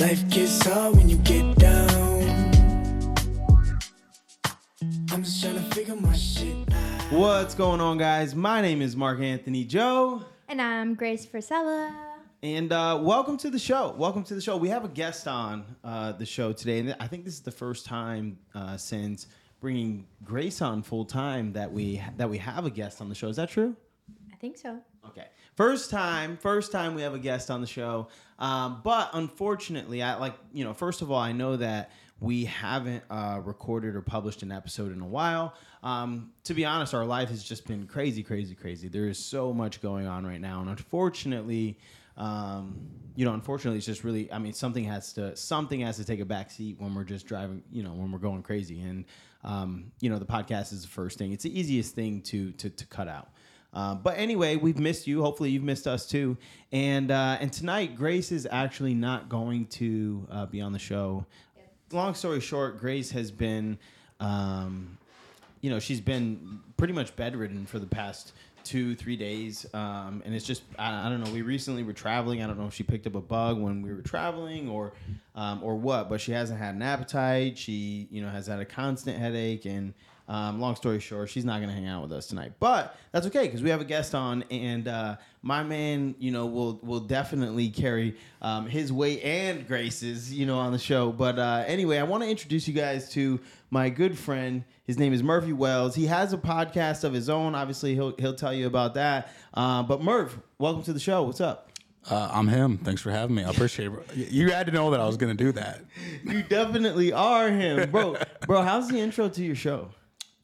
Life gets hard when you get down. I'm just trying to figure my shit out. What's going on, guys? My name is Mark Anthony Joe, And I'm Grace Frisella. and uh, welcome to the show. Welcome to the show. We have a guest on uh, the show today, and I think this is the first time uh, since bringing Grace on full time that we that we have a guest on the show. Is that true? I think so. Okay. First time, first time we have a guest on the show. Um, but unfortunately, I like, you know, first of all, I know that we haven't uh, recorded or published an episode in a while. Um, to be honest, our life has just been crazy, crazy, crazy. There is so much going on right now. And unfortunately, um, you know, unfortunately, it's just really, I mean, something has to, something has to take a back seat when we're just driving, you know, when we're going crazy. And, um, you know, the podcast is the first thing. It's the easiest thing to, to, to cut out. Uh, but anyway, we've missed you. Hopefully, you've missed us too. And uh, and tonight, Grace is actually not going to uh, be on the show. Long story short, Grace has been, um, you know, she's been pretty much bedridden for the past two, three days. Um, and it's just, I, I don't know. We recently were traveling. I don't know if she picked up a bug when we were traveling or, um, or what. But she hasn't had an appetite. She, you know, has had a constant headache and. Um, long story short, she's not going to hang out with us tonight, but that's okay because we have a guest on, and uh, my man, you know, will will definitely carry um, his weight and Grace's, you know, on the show. But uh, anyway, I want to introduce you guys to my good friend. His name is Murphy Wells. He has a podcast of his own. Obviously, he'll he'll tell you about that. Uh, but Murph, welcome to the show. What's up? Uh, I'm him. Thanks for having me. I appreciate it. You had to know that I was going to do that. You definitely are him, bro. bro, how's the intro to your show?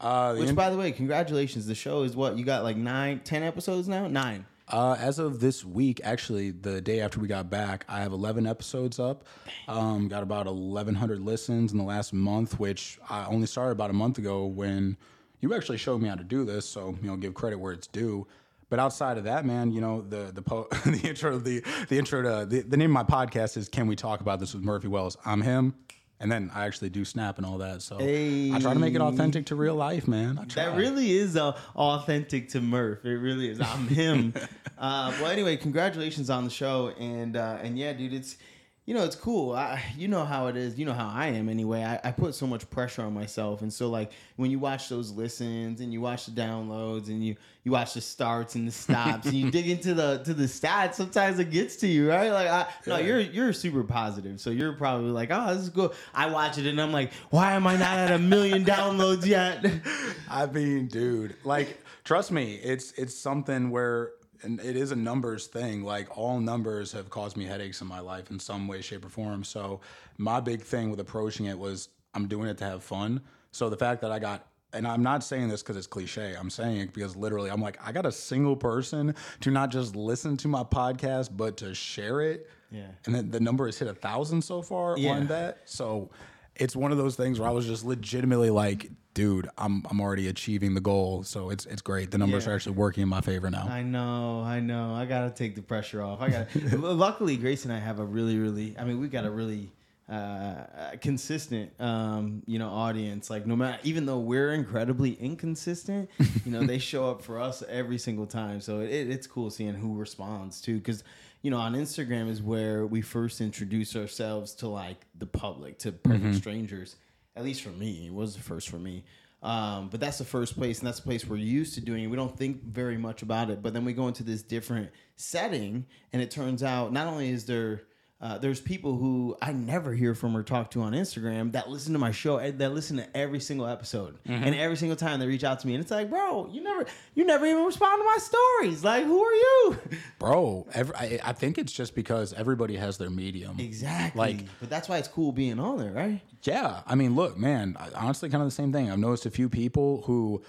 Uh, Which, in- by the way, congratulations. The show is what you got like nine, ten episodes now. Nine. uh, as of this week, actually, the day after we got back, I have 11 episodes up. Um, got about 1,100 listens in the last month, which I only started about a month ago when you actually showed me how to do this. So you know, give credit where it's due. But outside of that, man, you know the the po- the intro the the intro to the, the name of my podcast is "Can We Talk About This with Murphy Wells?" I'm him. And then I actually do snap and all that, so I try to make it authentic to real life, man. I try. That really is uh, authentic to Murph. It really is. I'm him. uh, well, anyway, congratulations on the show, and uh, and yeah, dude, it's you know it's cool. I, you know how it is. You know how I am anyway. I, I put so much pressure on myself, and so like when you watch those listens and you watch the downloads and you you watch the starts and the stops and you dig into the to the stats, sometimes it gets to you, right? Like I no, you're you're super positive, so you're probably like, oh, this is good. I watch it and I'm like, why am I not at a million downloads yet? I mean, dude, like trust me, it's it's something where and it is a numbers thing. Like all numbers have caused me headaches in my life in some way, shape, or form. So my big thing with approaching it was I'm doing it to have fun. So the fact that I got and I'm not saying this because it's cliche. I'm saying it because literally, I'm like, I got a single person to not just listen to my podcast, but to share it. Yeah. And then the number has hit a thousand so far Yeah. on that. So it's one of those things where I was just legitimately like, dude, I'm I'm already achieving the goal. So it's it's great. The numbers Yeah. are actually working in my favor now. I know, I know. I gotta take the pressure off. I got. Luckily, Grace and I have a really, really. I mean, we got a really uh, consistent, um, you know, audience. Like, no matter, even though we're incredibly inconsistent, you know, they show up for us every single time. So it, it's cool seeing who responds too, because you know, on Instagram is where we first introduce ourselves to like the public, to perfect strangers. At least for me, it was the first for me. Um, but that's the first place, and that's the place we're used to doing. We don't think very much about it, but then we go into this different setting, and it turns out not only is there uh, there's people who I never hear from or talk to on Instagram that listen to my show and that listen to every single episode, and every single time they reach out to me, and it's like, bro, you never you never even respond to my stories. Like, who are you? Bro, every, I, I think it's just because everybody has their medium. exactly. Like- but that's why it's cool being on there, right? Yeah, I mean, look, man, I- honestly, kind of the same thing. I've noticed a few people who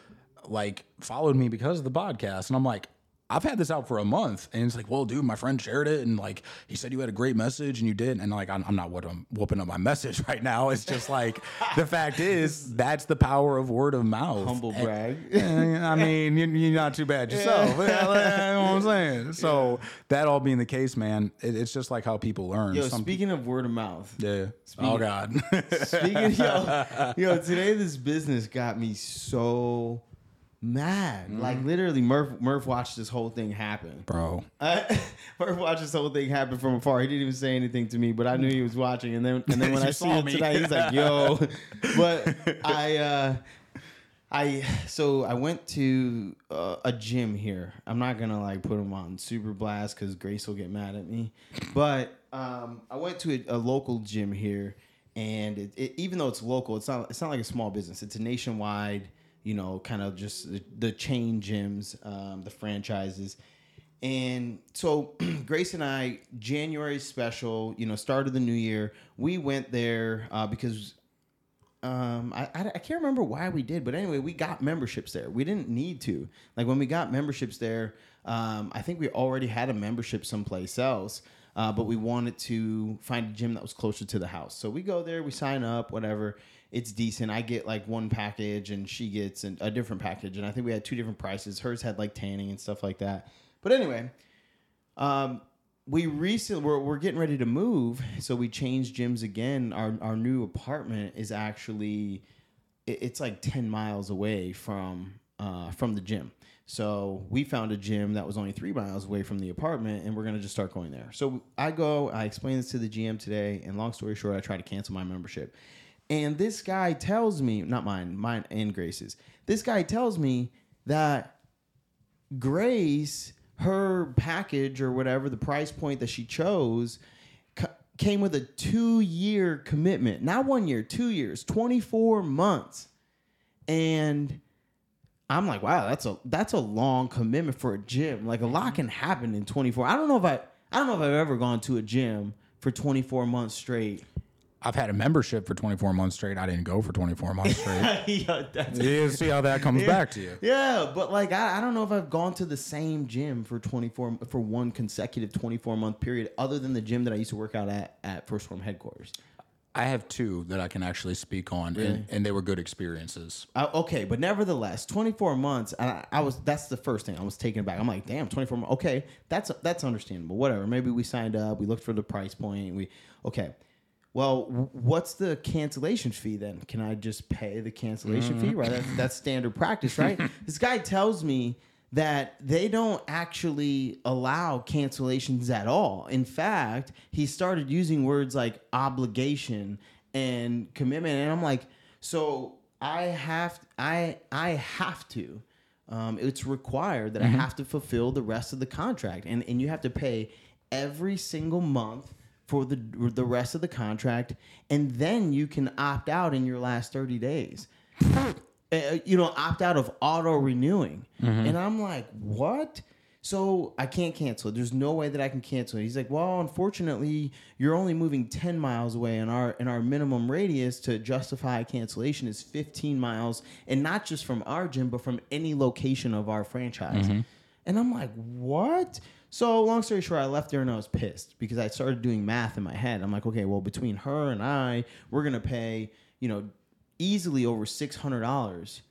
like followed me because of the podcast, and I'm like, I've had this out for a month, and it's like, well, dude, my friend shared it, and like he said you had a great message, and you did, and like I'm, I'm not what I'm whooping up my message right now. It's just like the fact is that's the power of word of mouth. Humble brag. I mean, you're, not too bad yourself. Yeah, you know what I'm saying? So that all being the case, man, it, it's just like how people learn. Yo, Some- speaking of word of mouth, yeah. Oh God. Speaking yo, yo, today this business got me so mad. Mm-hmm. Like literally, Murph Murph watched this whole thing happen. bro. I, Murph watched this whole thing happen from afar. He didn't even say anything to me, but I knew he was watching. And then, and then when I see saw him tonight, he's like, "Yo," but I, uh, I, so I went to uh, a gym here. I'm not gonna like put him on super blast because Grace will get mad at me. But um, I went to a, a local gym here, and it, it, even though it's local, it's not it's not like a small business. It's a nationwide, you know, kind of just the, chain gyms, um, the franchises. And so Grace and I, January special, you know, start of the new year, we went there uh, because um, I, I, I can't remember why we did, but anyway, we got memberships there. We didn't need to. Like when we got memberships there, um, I think we already had a membership someplace else, uh, but we wanted to find a gym that was closer to the house. So we go there, we sign up, whatever. It's decent. I get like one package, and she gets an, a different package. And I think we had two different prices. Hers had like tanning and stuff like that. But anyway, um, we recently we're, we're getting ready to move, so we changed gyms again. Our our new apartment is actually it- it's like ten miles away from uh, from the gym. So we found a gym that was only three miles away from the apartment, and we're gonna just start going there. So I go, I explain this to the GM today, and long story short, I try to cancel my membership. And this guy tells me, not mine, mine and Grace's. This guy tells me that Grace, her package or whatever, the price point that she chose, came with a two year commitment. Not one year, two years, 24 months. And I'm like, wow, that's a that's a long commitment for a gym. Like a lot mm-hmm. can happen in 24. I don't know if I I don't know if I've ever gone to a gym for 24 months straight. I've had a membership for 24 months straight. I didn't go for 24 months straight. yeah, you see how that comes back to you. Yeah, but like I, I don't know if I've gone to the same gym for 24 for one consecutive 24 month period other than the gym that I used to work out at at 1st Phorm headquarters. I have two that I can actually speak on, and, and they were good experiences. I, okay, but nevertheless, 24 months I, I was that's the first thing I was taken aback. I'm like, damn, 24 months. Okay, that's that's understandable. Whatever. Maybe we signed up, we looked for the price point, we okay. Well, what's the cancellation fee then? Can I just pay the cancellation fee? Mm. Right, that's, that's standard practice, right? this guy tells me that they don't actually allow cancellations at all. In fact, he started using words like obligation and commitment, and I'm like, so I have I I have to. Um, it's required that I have to fulfill the rest of the contract, and and you have to pay every single month for the the rest of the contract, and then you can opt out in your last thirty days. Uh, you know, opt out of auto renewing, mm-hmm. and I'm like, what? So I can't cancel. it. There's no way that I can cancel. it. He's like, well, unfortunately, you're only moving 10 miles away, and our and our minimum radius to justify a cancellation is 15 miles, and not just from our gym, but from any location of our franchise. Mm-hmm. And I'm like, what? So long story short, I left there and I was pissed because I started doing math in my head. I'm like, okay, well, between her and I, we're gonna pay, you know, easily over six hundred dollars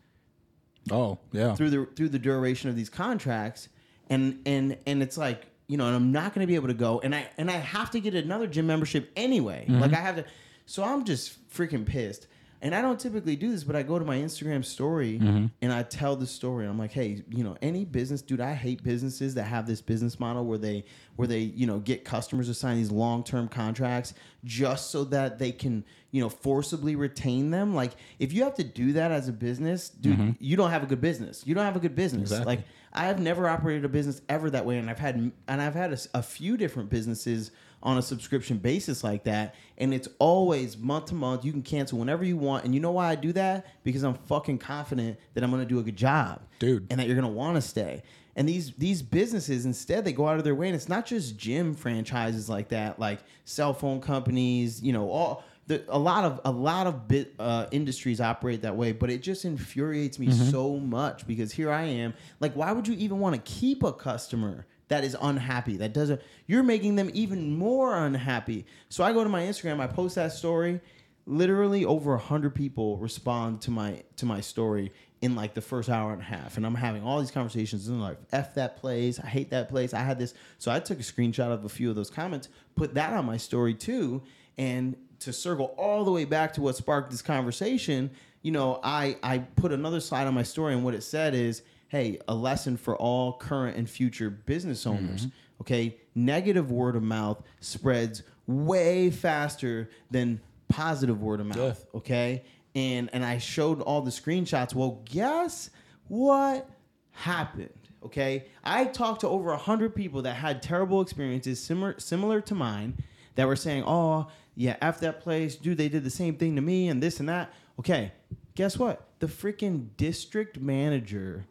Oh, yeah. through the through the duration of these contracts. And and and it's like you know and i'm not going to be able to go. And i and i have to get another gym membership anyway. Mm-hmm. Like i have to so i'm just freaking pissed and i don't typically do this but i go to my instagram story mm-hmm. and i tell the story. I'm like hey you know any business dude i hate businesses that have this business model where they where they you know get customers to sign these long-term contracts just so that they can you know forcibly retain them. Like if you have to do that as a business dude mm-hmm. you don't have a good business. You don't have a good business. Exactly. like I have never operated a business ever that way, and I've had and I've had a few different businesses on a subscription basis like that, and it's always month to month. You can cancel whenever you want, and you know why I do that? Because I'm fucking confident that I'm gonna do a good job, Dude. and that you're gonna want to stay. And these these businesses instead they go out of their way, and it's not just gym franchises like that, like cell phone companies, you know, all the, a lot of a lot of bit uh, industries operate that way, but it just infuriates me so much because here I am. Like, why would you even want to keep a customer that is unhappy? That doesn't. You're making them even more unhappy. So I go to my Instagram, I post that story. Literally over a hundred people respond to my to my story in like the first hour and a half, and I'm having all these conversations and like f that place, I hate that place, I had this. So I took a screenshot of a few of those comments, put that on my story too, and to circle all the way back to what sparked this conversation, you know, I I put another slide on my story, and what it said is, hey, a lesson for all current and future business mm-hmm. owners. Okay, negative word of mouth spreads way faster than positive word of mouth. Okay, and and I showed all the screenshots. Well, guess what happened? Okay, I talked to over a hundred people that had terrible experiences similar similar to mine that were saying, "Oh, yeah, f that place, dude. They did the same thing to me, and this and that." Okay, guess what? The freaking district manager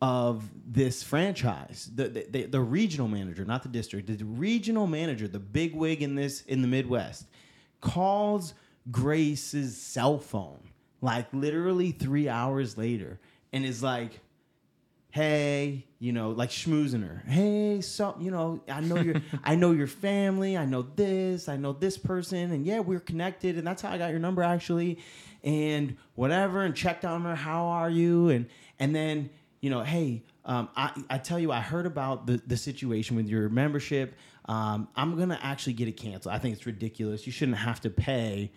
of this franchise, the, the the regional manager, not the district, the regional manager, the big wig in this in the Midwest, calls Grace's cell phone like literally three hours later, and is like hey, you know, like schmoozing her. Hey, so you know, I know your I know your family, I know this, I know this person, and yeah, we're connected, and that's how I got your number actually, and whatever, and checked on her, how are you? And and then, you know, hey, um, I, I tell you, I heard about the, the situation with your membership. Um, I'm gonna actually get it canceled. I think it's ridiculous. You shouldn't have to pay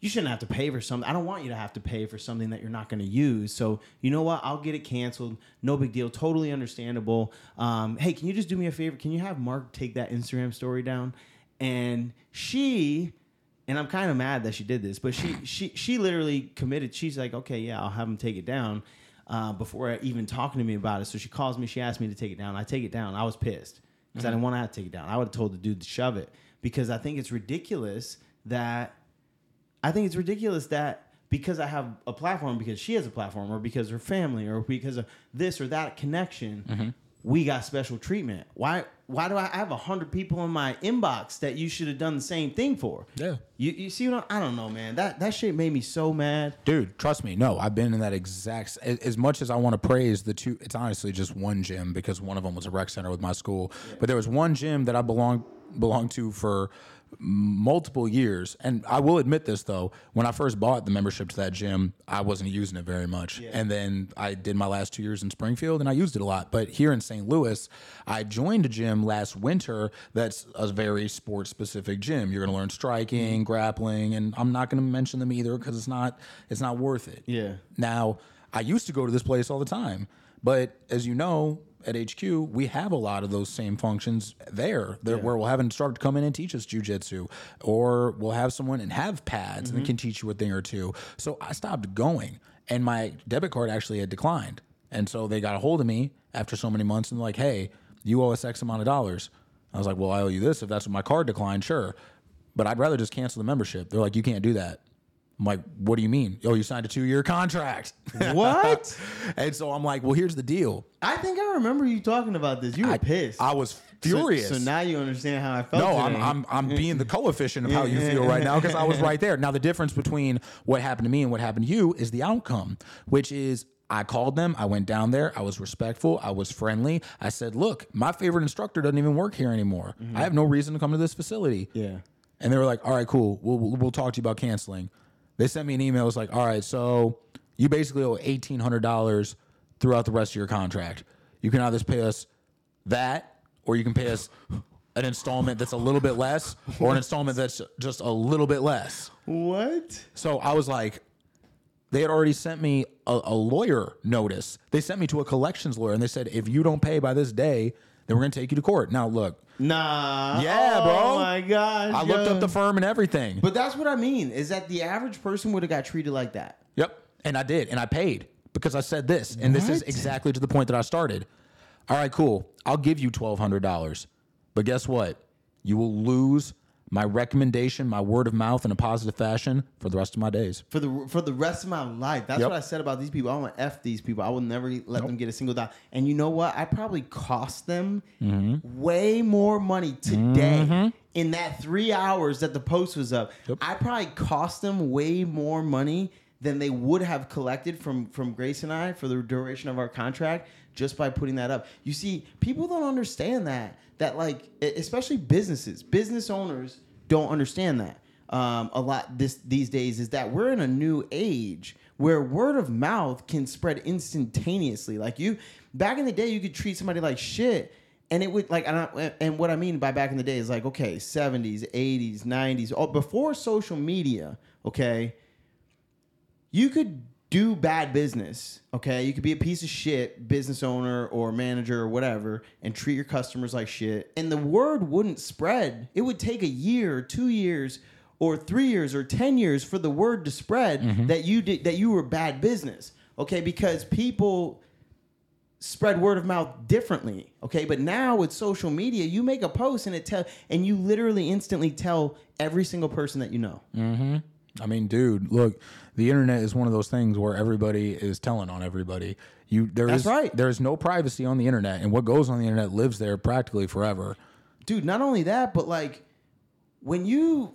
you shouldn't have to pay for something. I don't want you to have to pay for something that you're not going to use. So you know what? I'll get it canceled. No big deal. Totally understandable. Um, hey, can you just do me a favor? Can you have Mark take that Instagram story down? And she, and I'm kind of mad that she did this, but she she she literally committed. She's like, okay, yeah, I'll have him take it down. Uh, before even talking to me about it, so she calls me. She asked me to take it down. I take it down. I was pissed because I didn't want to have to take it down. I would have told the dude to shove it because I think it's ridiculous that I think it's ridiculous that because I have a platform, because she has a platform, or because her family, or because of this or that connection, we got special treatment. Why? Why do I, I have a hundred people in my inbox that you should have done the same thing for? Yeah. You, you see what I'm, I don't know, man. That that shit made me so mad. Dude, trust me. No, I've been in that exact. s- As much as I want to praise the two, it's honestly just one gym because one of them was a rec center with my school. But there was one gym that I belong belonged to for multiple years, and I will admit this though. When I first bought the membership to that gym, I wasn't using it very much, and then I did my last two years in Springfield, and I used it a lot. But here in St. Louis, I joined a gym last winter that's a very sports specific gym. You're going to learn striking, mm-hmm. grappling, and I'm not going to mention them either because it's not it's not worth it. Yeah. Now, I used to go to this place all the time, but as you know, at HQ, we have a lot of those same functions there, there where we'll have an instructor come in and teach us jujitsu, or we'll have someone and have pads and mm-hmm. can teach you a thing or two. So I stopped going, and my debit card actually had declined. And so they got a hold of me after so many months and like, hey, you owe us X amount of dollars. I was like, well, I owe you this. If that's what my card declined, sure. But I'd rather just cancel the membership. They're like, you can't do that. I'm like, what do you mean? Oh, you signed a two year contract. What? and so I'm like, well, here's the deal. I think I remember you talking about this. You were I, pissed. I was furious. So, now you understand how I felt. no, I'm. I'm I'm being the coefficient of how you feel right now because I was right there. Now the difference between what happened to me and what happened to you is the outcome, which is I called them, I went down there, I was respectful, I was friendly. I said, "Look, my favorite instructor doesn't even work here anymore. I have no reason to come to this facility." Yeah. And they were like, "All right, cool. We'll we'll, we'll talk to you about canceling." They sent me an email. It's like, "All right, so you basically owe eighteen hundred dollars throughout the rest of your contract. You can either pay us that, or you can pay us an installment that's a little bit less, or an installment that's just a little bit less." What? So I was like, they had already sent me a, a lawyer notice. They sent me to a collections lawyer, and they said, if you don't pay by this day, then we're going to take you to court. Now, look, Nah. Yeah, oh bro. Oh my gosh. I looked up the firm and everything. But that's what I mean. Is that the average person would have got treated like that? Yep. And I did. And I paid because I said this. And this is exactly to the point that I started. All right, cool. I'll give you $1,200. But guess what? You will lose my recommendation, my word of mouth in a positive fashion for the rest of my days. for the for the rest of my life. That's Yep. what I said about these people. I want to f these people. I will never let them get a single dollar. And you know what? I probably cost them Mm-hmm. way more money today in that three hours that the post was up. I probably cost them way more money than they would have collected from from Grace and I for the duration of our contract just by putting that up. You see, people don't understand that. That like, especially businesses, business owners don't understand that um, a lot this these days is that we're in a new age where word of mouth can spread instantaneously. Like you, back in the day, you could treat somebody like shit, and it would like. And, I, and what I mean by back in the day is like okay, seventies, eighties, nineties, all before social media. Okay, you could do bad business, okay? You could be a piece of shit business owner or manager or whatever and treat your customers like shit. And the word wouldn't spread. It would take a year, 2 years or 3 years or 10 years for the word to spread mm-hmm. that you did that you were bad business. Okay? Because people spread word of mouth differently okay but now with social media you make a post and it tell and you literally instantly tell every single person that you know mm-hmm. I mean, dude, look, the internet is one of those things where everybody is telling on everybody. You there That's is- right. there is no privacy on the internet, and what goes on the internet lives there practically forever. dude not only that but like when you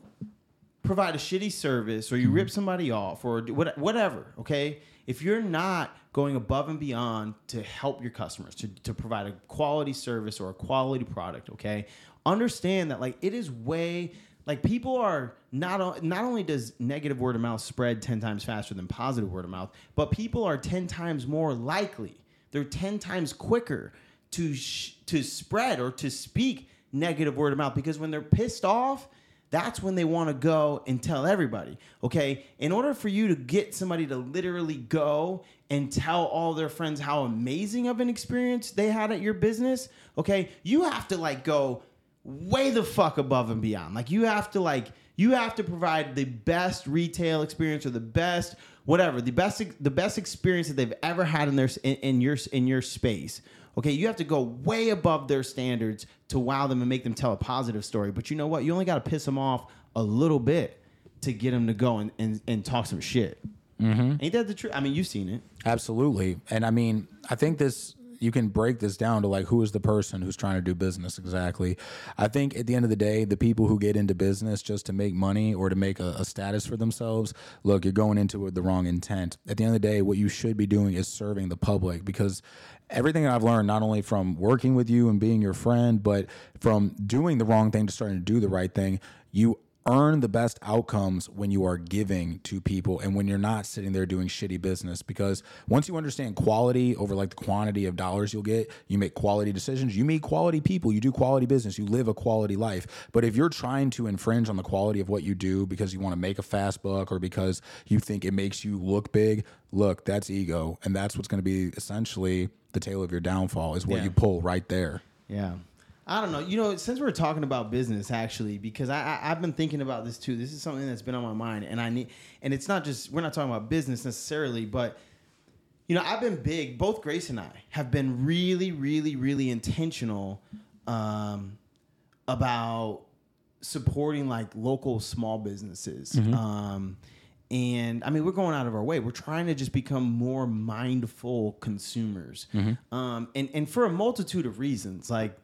provide a shitty service or you rip mm-hmm. somebody off or what, whatever okay if you're not going above and beyond to help your customers to, to provide a quality service or a quality product okay understand that like it is way like people are not not only does negative word of mouth spread 10 times faster than positive word of mouth but people are 10 times more likely they're 10 times quicker to sh- to spread or to speak negative word of mouth because when they're pissed off that's when they want to go and tell everybody okay? In order for you to get somebody to literally go and tell all their friends how amazing of an experience they had at your business okay you have to like go way the fuck above and beyond. Like you have to like you have to provide the best retail experience or the best whatever the best the best experience that they've ever had in their in, in your in your space. Okay you have to go way above their standards to wow them and make them tell a positive story. But you know what? You only got to piss them off a little bit to get them to go and, and, and talk some shit. Mm-hmm. ain't that the truth i mean you've seen it. Absolutely. And I mean, I think this you can break this down to like who is the person who's trying to do business exactly. I think at the end of the day, the people who get into business just to make money or to make a, a status for themselves, look, you're going into it with the wrong intent. At the end of the day, what you should be doing is serving the public because everything I've learned, not only from working with you and being your friend, but from doing the wrong thing to starting to do the right thing, you earn the best outcomes when you are giving to people and when you're not sitting there doing shitty business because once you understand quality over like the quantity of dollars you'll get you make quality decisions. You meet quality people. You do quality business. You live a quality life. But if you're trying to infringe on the quality of what you do because you want to make a fast buck or because you think it makes you look big look that's ego. And that's what's going to be essentially the tail of your downfall is what Yeah. you pull right there. Yeah. I don't know. You know, since we're talking about business, actually, because I, I I've been thinking about this too. This is something that's been on my mind, and I need. And it's not just we're not talking about business necessarily, but you know, I've been big. Both Grace and I have been really, really, really intentional um, about supporting like local small businesses. Um, and I mean, we're going out of our way. We're trying to just become more mindful consumers, um, and and for a multitude of reasons, like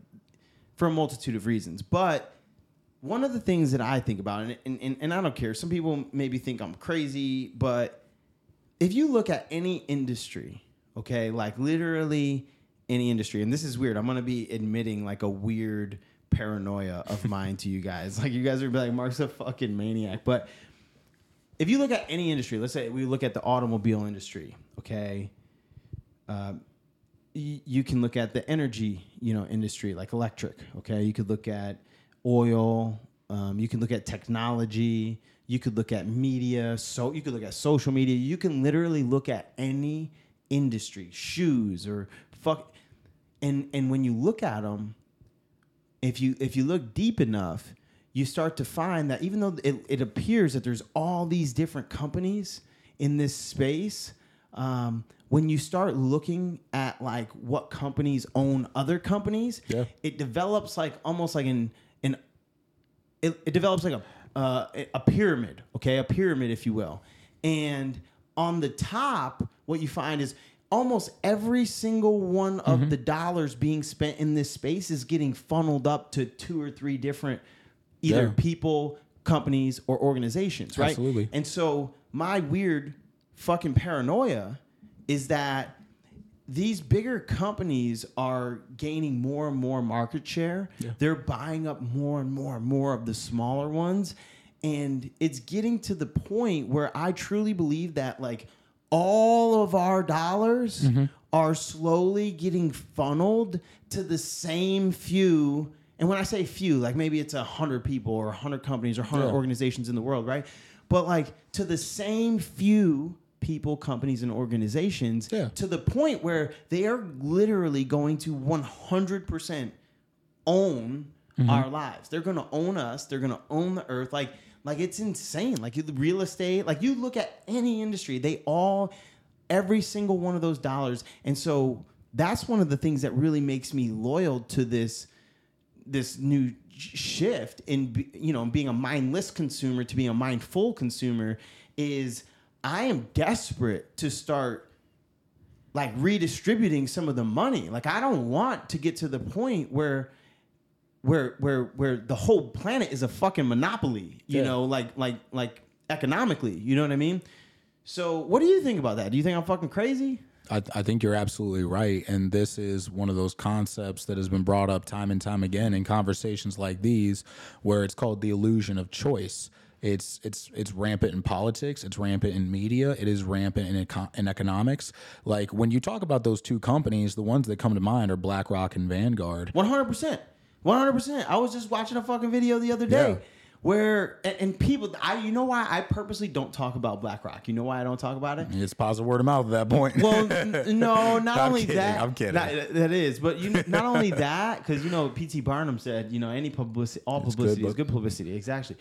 for a multitude of reasons. But one of the things that I think about, and, and, and, and I don't care, some people maybe think I'm crazy, but if you look at any industry, okay, like literally any industry, and this is weird, I'm gonna be admitting like a weird paranoia of mine to you guys. Like you guys are gonna be like, Mark's a fucking maniac. But if you look at any industry, let's say we look at the automobile industry, okay, um, you can look at the energy, you know, industry like electric. Okay, you could look at oil. Um, you can look at technology. You could look at media. So you could look at social media. You can literally look at any industry, shoes or fuck. And and when you look at them, if you if you look deep enough, you start to find that even though it, it appears that there's all these different companies in this space, um, when you start looking at like what companies own other companies, Yeah. it develops like almost like an an it, it develops like a uh, a pyramid, okay, a pyramid, if you will. And on the top, what you find is almost every single one of Mm-hmm. the dollars being spent in this space is getting funneled up to two or three different either Yeah. people, companies, or organizations, right? Absolutely. And so my weird fucking paranoia is that these bigger companies are gaining more and more market share. They're buying up more and more and more of the smaller ones. And it's getting to the point where I truly believe that like all of our dollars mm-hmm. are slowly getting funneled to the same few. And when I say few, like maybe it's a hundred people or a hundred companies or hundred Yeah. organizations in the world, right? But like to the same few people, companies, and organizations Yeah. to the point where they are literally going to 100% own Mm-hmm. our lives. They're going to own us. They're going to own the earth. Like, like it's insane. Like the real estate. Like you look at any industry, they all, every single one of those dollars. And so that's one of the things that really makes me loyal to this this new shift in you know being a mindless consumer to being a mindful consumer is I am desperate to start like redistributing some of the money. Like I don't want to get to the point where where where where the whole planet is a fucking monopoly, you Yeah. know, like like like economically, you know what I mean? So, what do you think about that? Do you think I'm fucking crazy? I, I think you're absolutely right. And this is one of those concepts that has been brought up time and time again in conversations like these, where it's called the illusion of choice. It's it's it's rampant in politics. It's rampant in media. It is rampant in eco- in economics. Like when you talk about those two companies, the ones that come to mind are BlackRock and Vanguard. One hundred percent, one hundred percent. I was just watching a fucking video the other day Yeah. where and, and people, I you know why I purposely don't talk about BlackRock. You know why I don't talk about it? It's positive word of mouth at that point. Well, n- no, not only kidding, that. I'm kidding. not- that is, but you not only that because you know P.T. Barnum said you know any publicity, all It's good, publicity is good publicity. Exactly,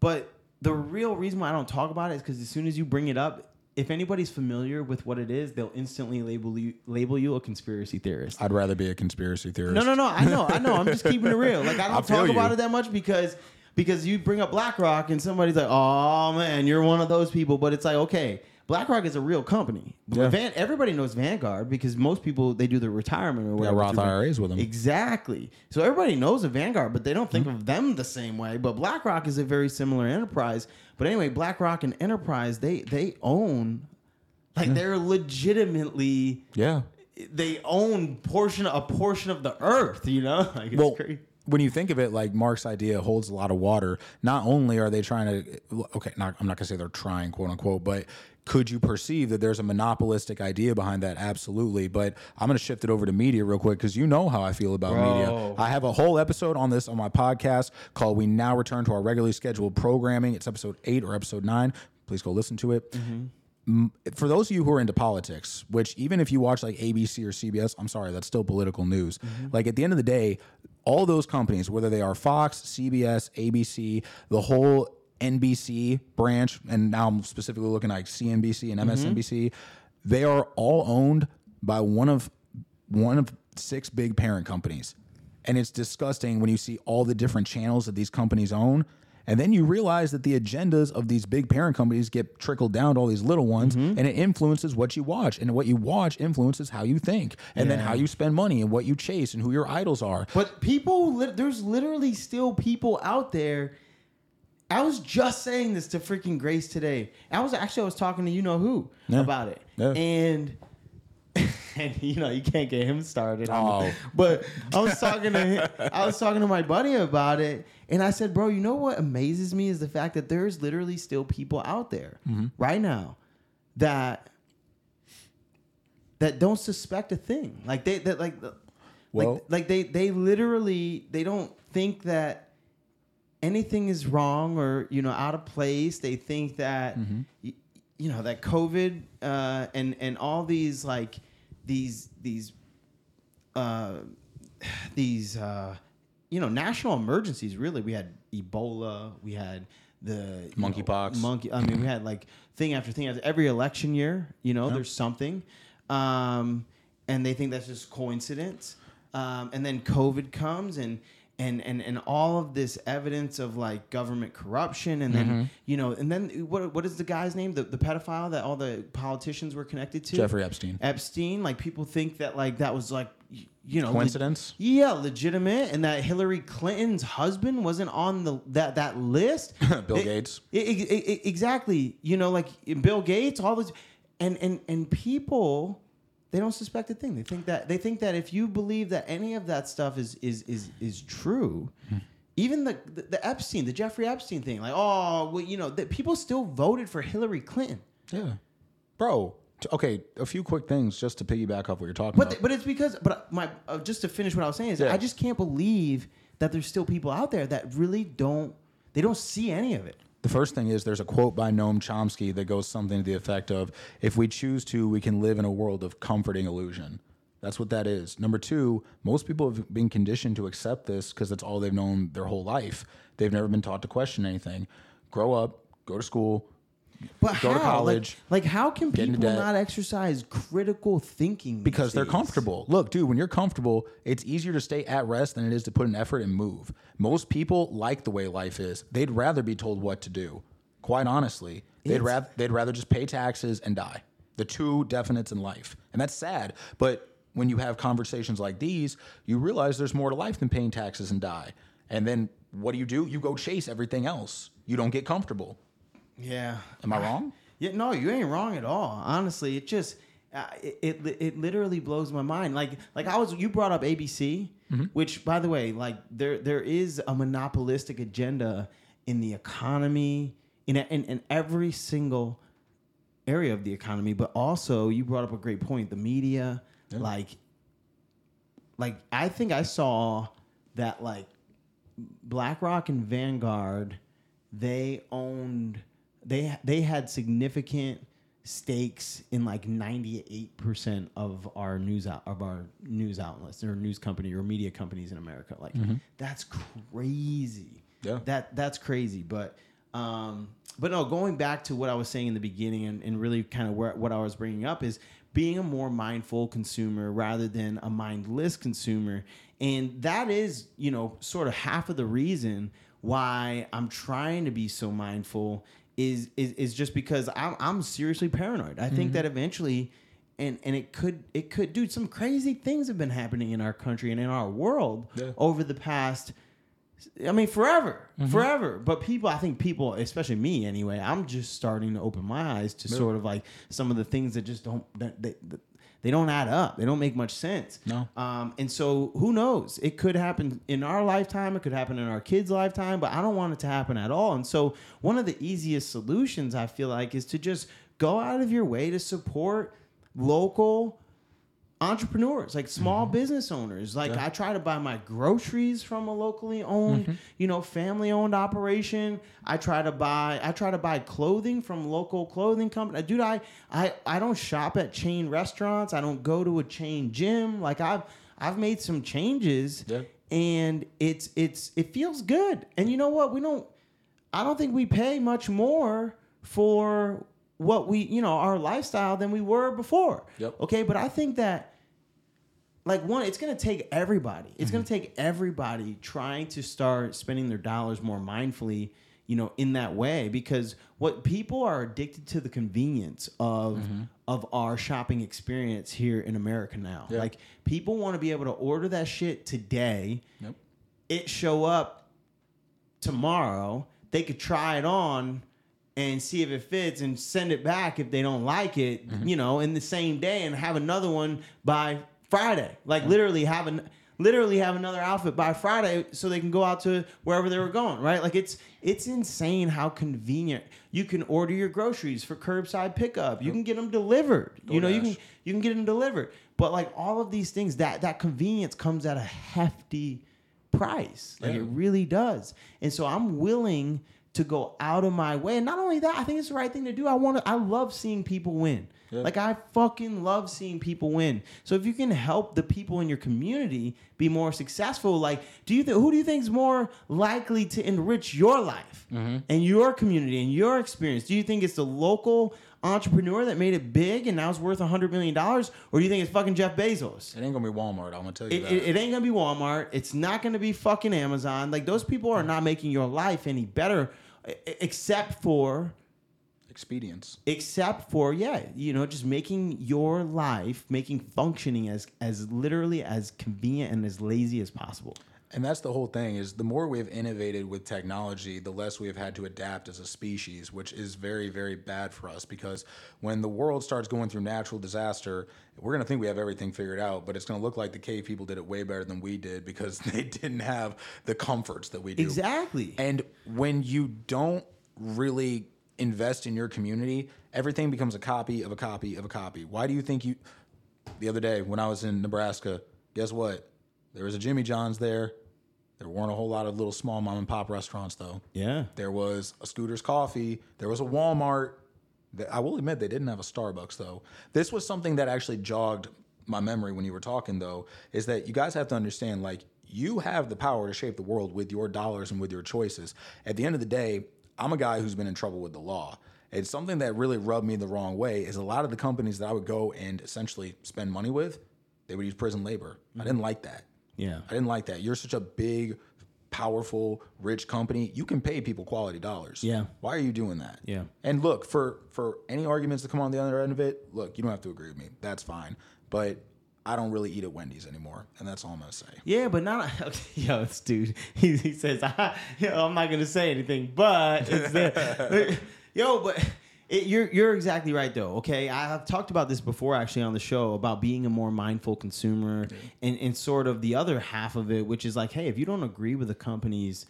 but the real reason why I don't talk about it is because as soon as you bring it up, if anybody's familiar with what it is, they'll instantly label you label you a conspiracy theorist. I'd rather be a conspiracy theorist. No, no, no. I know, I know. I'm just keeping it real. Like I I don't feel talk about you. it that much because because you bring up BlackRock and somebody's like, "Oh man, you're one of those people." But it's like, okay, BlackRock is a real company. Yeah. Van, everybody knows Vanguard because most people they do their retirement or whatever. Roth IRAs with them. Exactly. So everybody knows of Vanguard, but they don't think Mm-hmm. of them the same way. But BlackRock is a very similar enterprise. But anyway, BlackRock and Enterprise they they own like they're legitimately Yeah. they own portion a portion of the earth. You know, like it's well, crazy. when you think of it, like Mark's idea holds a lot of water. Not only are they trying to, okay, not, I'm not gonna say they're trying, quote unquote, but could you perceive that there's a monopolistic idea behind that? Absolutely. But I'm gonna shift it over to media real quick because you know how I feel about media. I have a whole episode on this on my podcast called "We Now Return to Our Regularly Scheduled Programming." It's episode eight or episode nine. Please go listen to it mm-hmm. for those of you who are into politics, which even if you watch like ABC or CBS, I'm sorry, that's still political news. Mm-hmm. Like at the end of the day, all those companies, whether they are Fox, CBS, ABC, the whole NBC branch, and now I'm specifically looking at like CNBC and mm-hmm. MSNBC, they are all owned by one of one of six big parent companies. And it's disgusting when you see all the different channels that these companies own. And then you realize that the agendas of these big parent companies get trickled down to all these little ones, mm-hmm. and it influences what you watch. And what you watch influences how you think, and then how you spend money, and what you chase, and who your idols are. But people, lit- there's literally still people out there. I was just saying this to freaking Grace today. I was actually I was talking to you know who Yeah. about it, Yeah. and and you know you can't get him started. Oh. But I was talking to him, I was talking to my buddy about it, and I said, bro, you know what amazes me is the fact that there's literally still people out there Mm-hmm. right now that that don't suspect a thing. Like they that like Well- like like they they literally they don't think that anything is wrong or you know out of place. They think that Mm-hmm. y- you know that COVID uh, and and all these like these these uh, these uh, you know national emergencies. Really, we had Ebola. We had the Monkeypox. Monkey. I mean, we had like thing after thing. after- Every election year, you know, there's something, um, and they think that's just coincidence. Um, and then COVID comes and. And, and, and all of this evidence of like government corruption and then Mm-hmm. you know and then what what is the guy's name the, the pedophile that all the politicians were connected to Jeffrey Epstein. Epstein like people think that like that was like you know Coincidence? yeah legitimate and that Hillary Clinton's husband wasn't on the that that list Bill It- Gates. I- I- I- exactly. You know, like Bill Gates, all this, and and and people, they don't suspect a thing. They think that they think that if you believe that any of that stuff is is is is true, even the, the the Epstein, the Jeffrey Epstein thing, like oh, well, you know, that people still voted for Hillary Clinton. Yeah. Bro, t- okay, a few quick things just to piggyback off what you're talking But about. but it's because but my uh, just to finish what I was saying is Yeah. I just can't believe that there's still people out there that really don't they don't see any of it. The first thing is there's a quote by Noam Chomsky that goes something to the effect of, "If we choose to, we can live in a world of comforting illusion." That's what that is. Number two, most people have been conditioned to accept this because that's all they've known their whole life. They've never been taught to question anything. Grow up, go to school, But Go to how? college, Like, like how can people not exercise critical thinking? because they're days? comfortable. Look, dude, when you're comfortable, it's easier to stay at rest than it is to put an effort and move. Most people like the way life is. They'd rather be told what to do. Quite honestly, they'd It's- rather they'd rather just pay taxes and die. The two definites in life, and that's sad. But when you have conversations like these, you realize there's more to life than paying taxes and die. And then what do you do? You go chase everything else. You don't get comfortable. Yeah. Am I wrong? Yeah, no, you ain't wrong at all. Honestly, it just uh, it, it it literally blows my mind. Like like I was you brought up ABC, Mm-hmm. which by the way, like there there is a monopolistic agenda in the economy in in, in every single area of the economy, but also you brought up a great point, the media, like like I think I saw that like BlackRock and Vanguard, they owned they they had significant stakes in like 98% of our news out of our news outlets or news company or media companies in America. Like that's crazy. Yeah. That that's crazy. But um but no, going back to what I was saying in the beginning and, and really kind of where, what I was bringing up is being a more mindful consumer rather than a mindless consumer. And that is, you know, sort of half of the reason why I'm trying to be so mindful is is, is just because I'm I'm seriously paranoid. I think that eventually and and it could it could dude some crazy things have been happening in our country and in our world Yeah. over the past I mean, forever, Mm-hmm. forever. But people, I think people, especially me anyway, I'm just starting to open my eyes to sort of like some of the things that just don't, that, that, that- they don't add up. They don't make much sense. No. Um, and so who knows? It could happen in our lifetime. It could happen in our kids' lifetime, but I don't want it to happen at all. And so one of the easiest solutions I feel like is to just go out of your way to support local entrepreneurs like small mm-hmm. business owners. Like i try to buy my groceries from a locally owned mm-hmm. you know family owned operation. I try to buy i try to buy clothing from local clothing company. Dude i i i don't shop at chain restaurants. I don't go to a chain gym. Like i've i've made some changes Yeah. and it's it's it feels good. And you know what? We don't I don't think we pay much more for what we, you know, our lifestyle than we were before. Yep. Okay, but I think that like one, it's gonna take everybody. It's gonna mm-hmm. take everybody trying to start spending their dollars more mindfully, you know, in that way. Because what people are addicted to the convenience of mm-hmm. of our shopping experience here in America now. Yeah. Like people want to be able to order that shit today. Yep. It show up tomorrow, they could try it on and see if it fits and send it back if they don't like it, mm-hmm. you know, in the same day and have another one by Friday. Like literally have an literally have another outfit by Friday so they can go out to wherever they were going, right? Like it's it's insane how convenient. You can order your groceries for curbside pickup. You can get them delivered. You oh, know, you can you can get them delivered. But like all of these things, that that convenience comes at a hefty price. Like Yeah. it really does. And so I'm willing to go out of my way. And not only that, I think it's the right thing to do. I want to I love seeing people win. Yeah. Like I fucking love seeing people win. So if you can help the people in your community be more successful, like do you th- who do you think is more likely to enrich your life mm-hmm. and your community and your experience? Do you think it's the local entrepreneur that made it big and now it's worth a hundred million dollars, or do you think it's fucking Jeff Bezos? It ain't gonna be Walmart. I'm gonna tell you It, that. it, it ain't gonna be Walmart. It's not gonna be fucking Amazon. Like those people are mm. not making your life any better, except for Expedience. except for yeah, you know, just making your life, making functioning as as literally as convenient and as lazy as possible. And that's the whole thing is the more we've innovated with technology, the less we've had to adapt as a species, which is very, very bad for us because when the world starts going through natural disaster, we're going to think we have everything figured out, but it's going to look like the cave people did it way better than we did because they didn't have the comforts that we do. Exactly. And when you don't really invest in your community, everything becomes a copy of a copy of a copy. Why do you think you? The other day when I was in Nebraska, guess what? There was a Jimmy John's there. There weren't a whole lot of little small mom and pop restaurants though. Yeah. There was a Scooter's Coffee. There was a Walmart. I will admit they didn't have a Starbucks though. This was something that actually jogged my memory when you were talking though. Is that you guys have to understand like you have the power to shape the world with your dollars and with your choices. At the end of the day, I'm a guy who's been in trouble with the law. And something that really rubbed me the wrong way. Is a lot of the companies that I would go and essentially spend money with, they would use prison labor. I didn't like that. Yeah. I didn't like that. You're such a big, powerful, rich company. You can pay people quality dollars. Yeah. Why are you doing that? Yeah. And look, for for any arguments to come on the other end of it, look, you don't have to agree with me. That's fine. But I don't really eat at Wendy's anymore, and that's all I'm gonna say. Yeah, but not okay, yo, this dude. He, he says, I, yo, I'm not gonna say anything, but it's there. yo, but it, you're you're exactly right though. Okay, I have talked about this before actually on the show about being a more mindful consumer, and and sort of the other half of it, which is like, hey, if you don't agree with the company's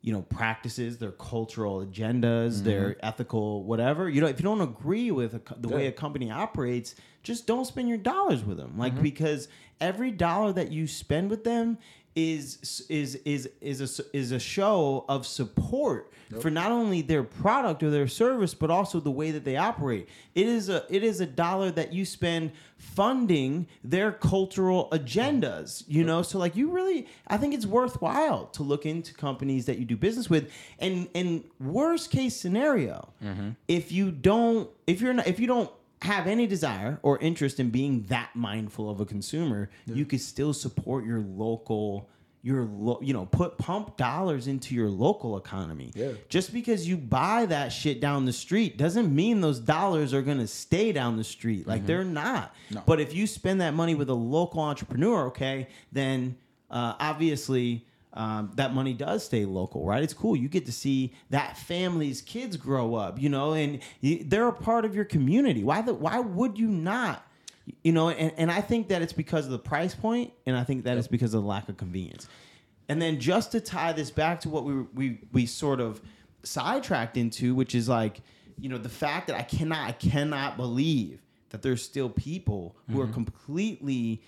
you know practices their cultural agendas mm-hmm. their ethical whatever you know if you don't agree with a, the way a company operates just don't spend your dollars with them. Like mm-hmm. because every dollar that you spend with them is is is is a is a show of support for not only their product or their service but also the way that they operate. It is a it is a dollar that you spend funding their cultural agendas you know? So like you really i think it's worthwhile to look into companies that you do business with. And and worst case scenario mm-hmm. if you don't if you're not if you don't have any desire or interest in being that mindful of a consumer you could still support your local your lo- you know put pump dollars into your local economy. Yeah. just because you buy that shit down the street doesn't mean those dollars are going to stay down the street. Like they're not. No. but if you spend that money with a local entrepreneur okay then uh, obviously um, that money does stay local right? It's cool. You get to see that family's kids grow up you know and they're a part of your community. Why the, why would you not? You know and, and i think that it's because of the price point and i think that it's because of the lack of convenience. And then just to tie this back to what we we we sort of sidetracked into, which is like, you know, the fact that I cannot I cannot believe that there's still people who are completely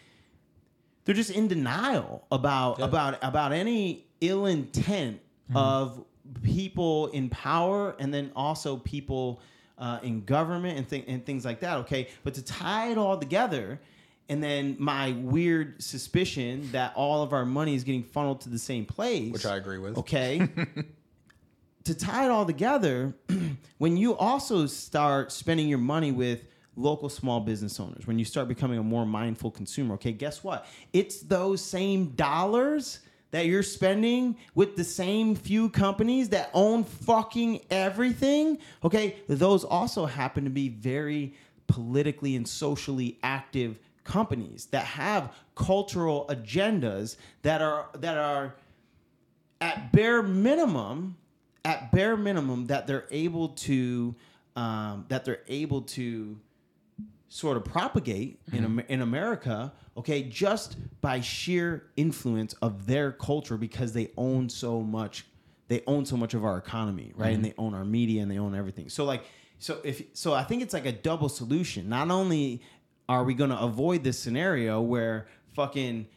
they're just in denial about about about any ill intent of people in power and then also people uh, in government and, th- and things like that okay? But to tie it all together and then my weird suspicion that all of our money is getting funneled to the same place Which I agree with. okay? To tie it all together when you also start spending your money with local small business owners when you start becoming a more mindful consumer okay guess what? It's those same dollars that you're spending with the same few companies that own fucking everything okay? Those also happen to be very politically and socially active companies that have cultural agendas that are that are at bare minimum, at bare minimum, that they're able to um, that they're able to sort of propagate in mm-hmm. Am- in America, okay, just by sheer influence of their culture because they own so much. They own so much of our economy, right? And mm-hmm. they own our media and they own everything. So like, so if so, I think it's like a double solution. Not only are we going to avoid this scenario where fucking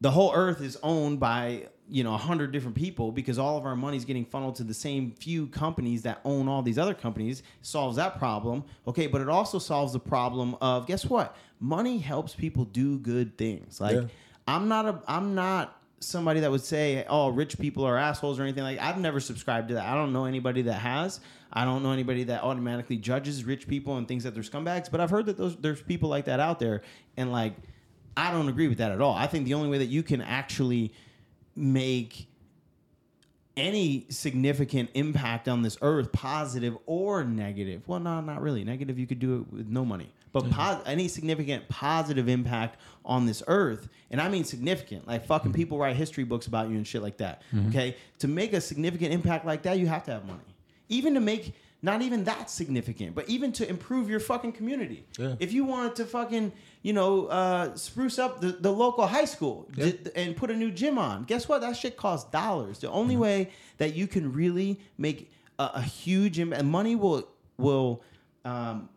the whole earth is owned by you know a hundred different people because all of our money is getting funneled to the same few companies that own all these other companies solves that problem. Okay but it also solves the problem of guess what? Money helps people do good things. Like Yeah. i'm not a i'm not somebody that would say oh rich people are assholes or anything like i've never subscribed to that. I don't know anybody that has. I don't know anybody that automatically judges rich people and thinks that they're scumbags but i've heard that those there's people like that out there. And like I don't agree with that at all. I think the only way that you can actually make any significant impact on this earth, positive or negative. Well, no, not really. Negative, you could do it with no money. But pos- any significant positive impact on this earth, and I mean significant, like fucking mm-hmm. people write history books about you and shit like that. Mm-hmm. Okay, to make a significant impact like that, you have to have money. Even to make not even that significant, but even to improve your fucking community. Yeah. If you wanted to fucking, you know, uh, spruce up the, the local high school Yeah. d- and put a new gym on, guess what? That shit costs dollars. The only way that you can really make a, a huge impact, and money will will um,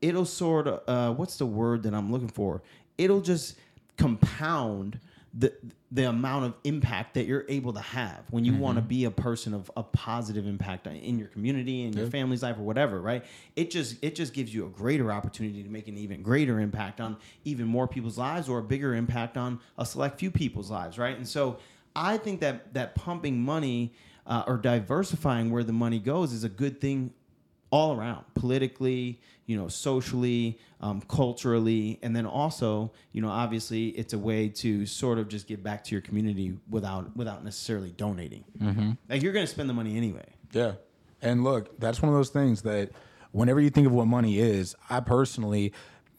it'll sort of uh, what's the word that I'm looking for? It'll just compound the the amount of impact that you're able to have when you want to be a person of a positive impact in your community and your family's life or whatever right? It just it just gives you a greater opportunity to make an even greater impact on even more people's lives or a bigger impact on a select few people's lives right? And so i think that that pumping money uh, or diversifying where the money goes is a good thing all around politically you know socially um, culturally and then also you know obviously it's a way to sort of just give back to your community without without necessarily donating like you're gonna spend the money anyway Yeah. And look, that's one of those things that whenever you think of what money is, I personally,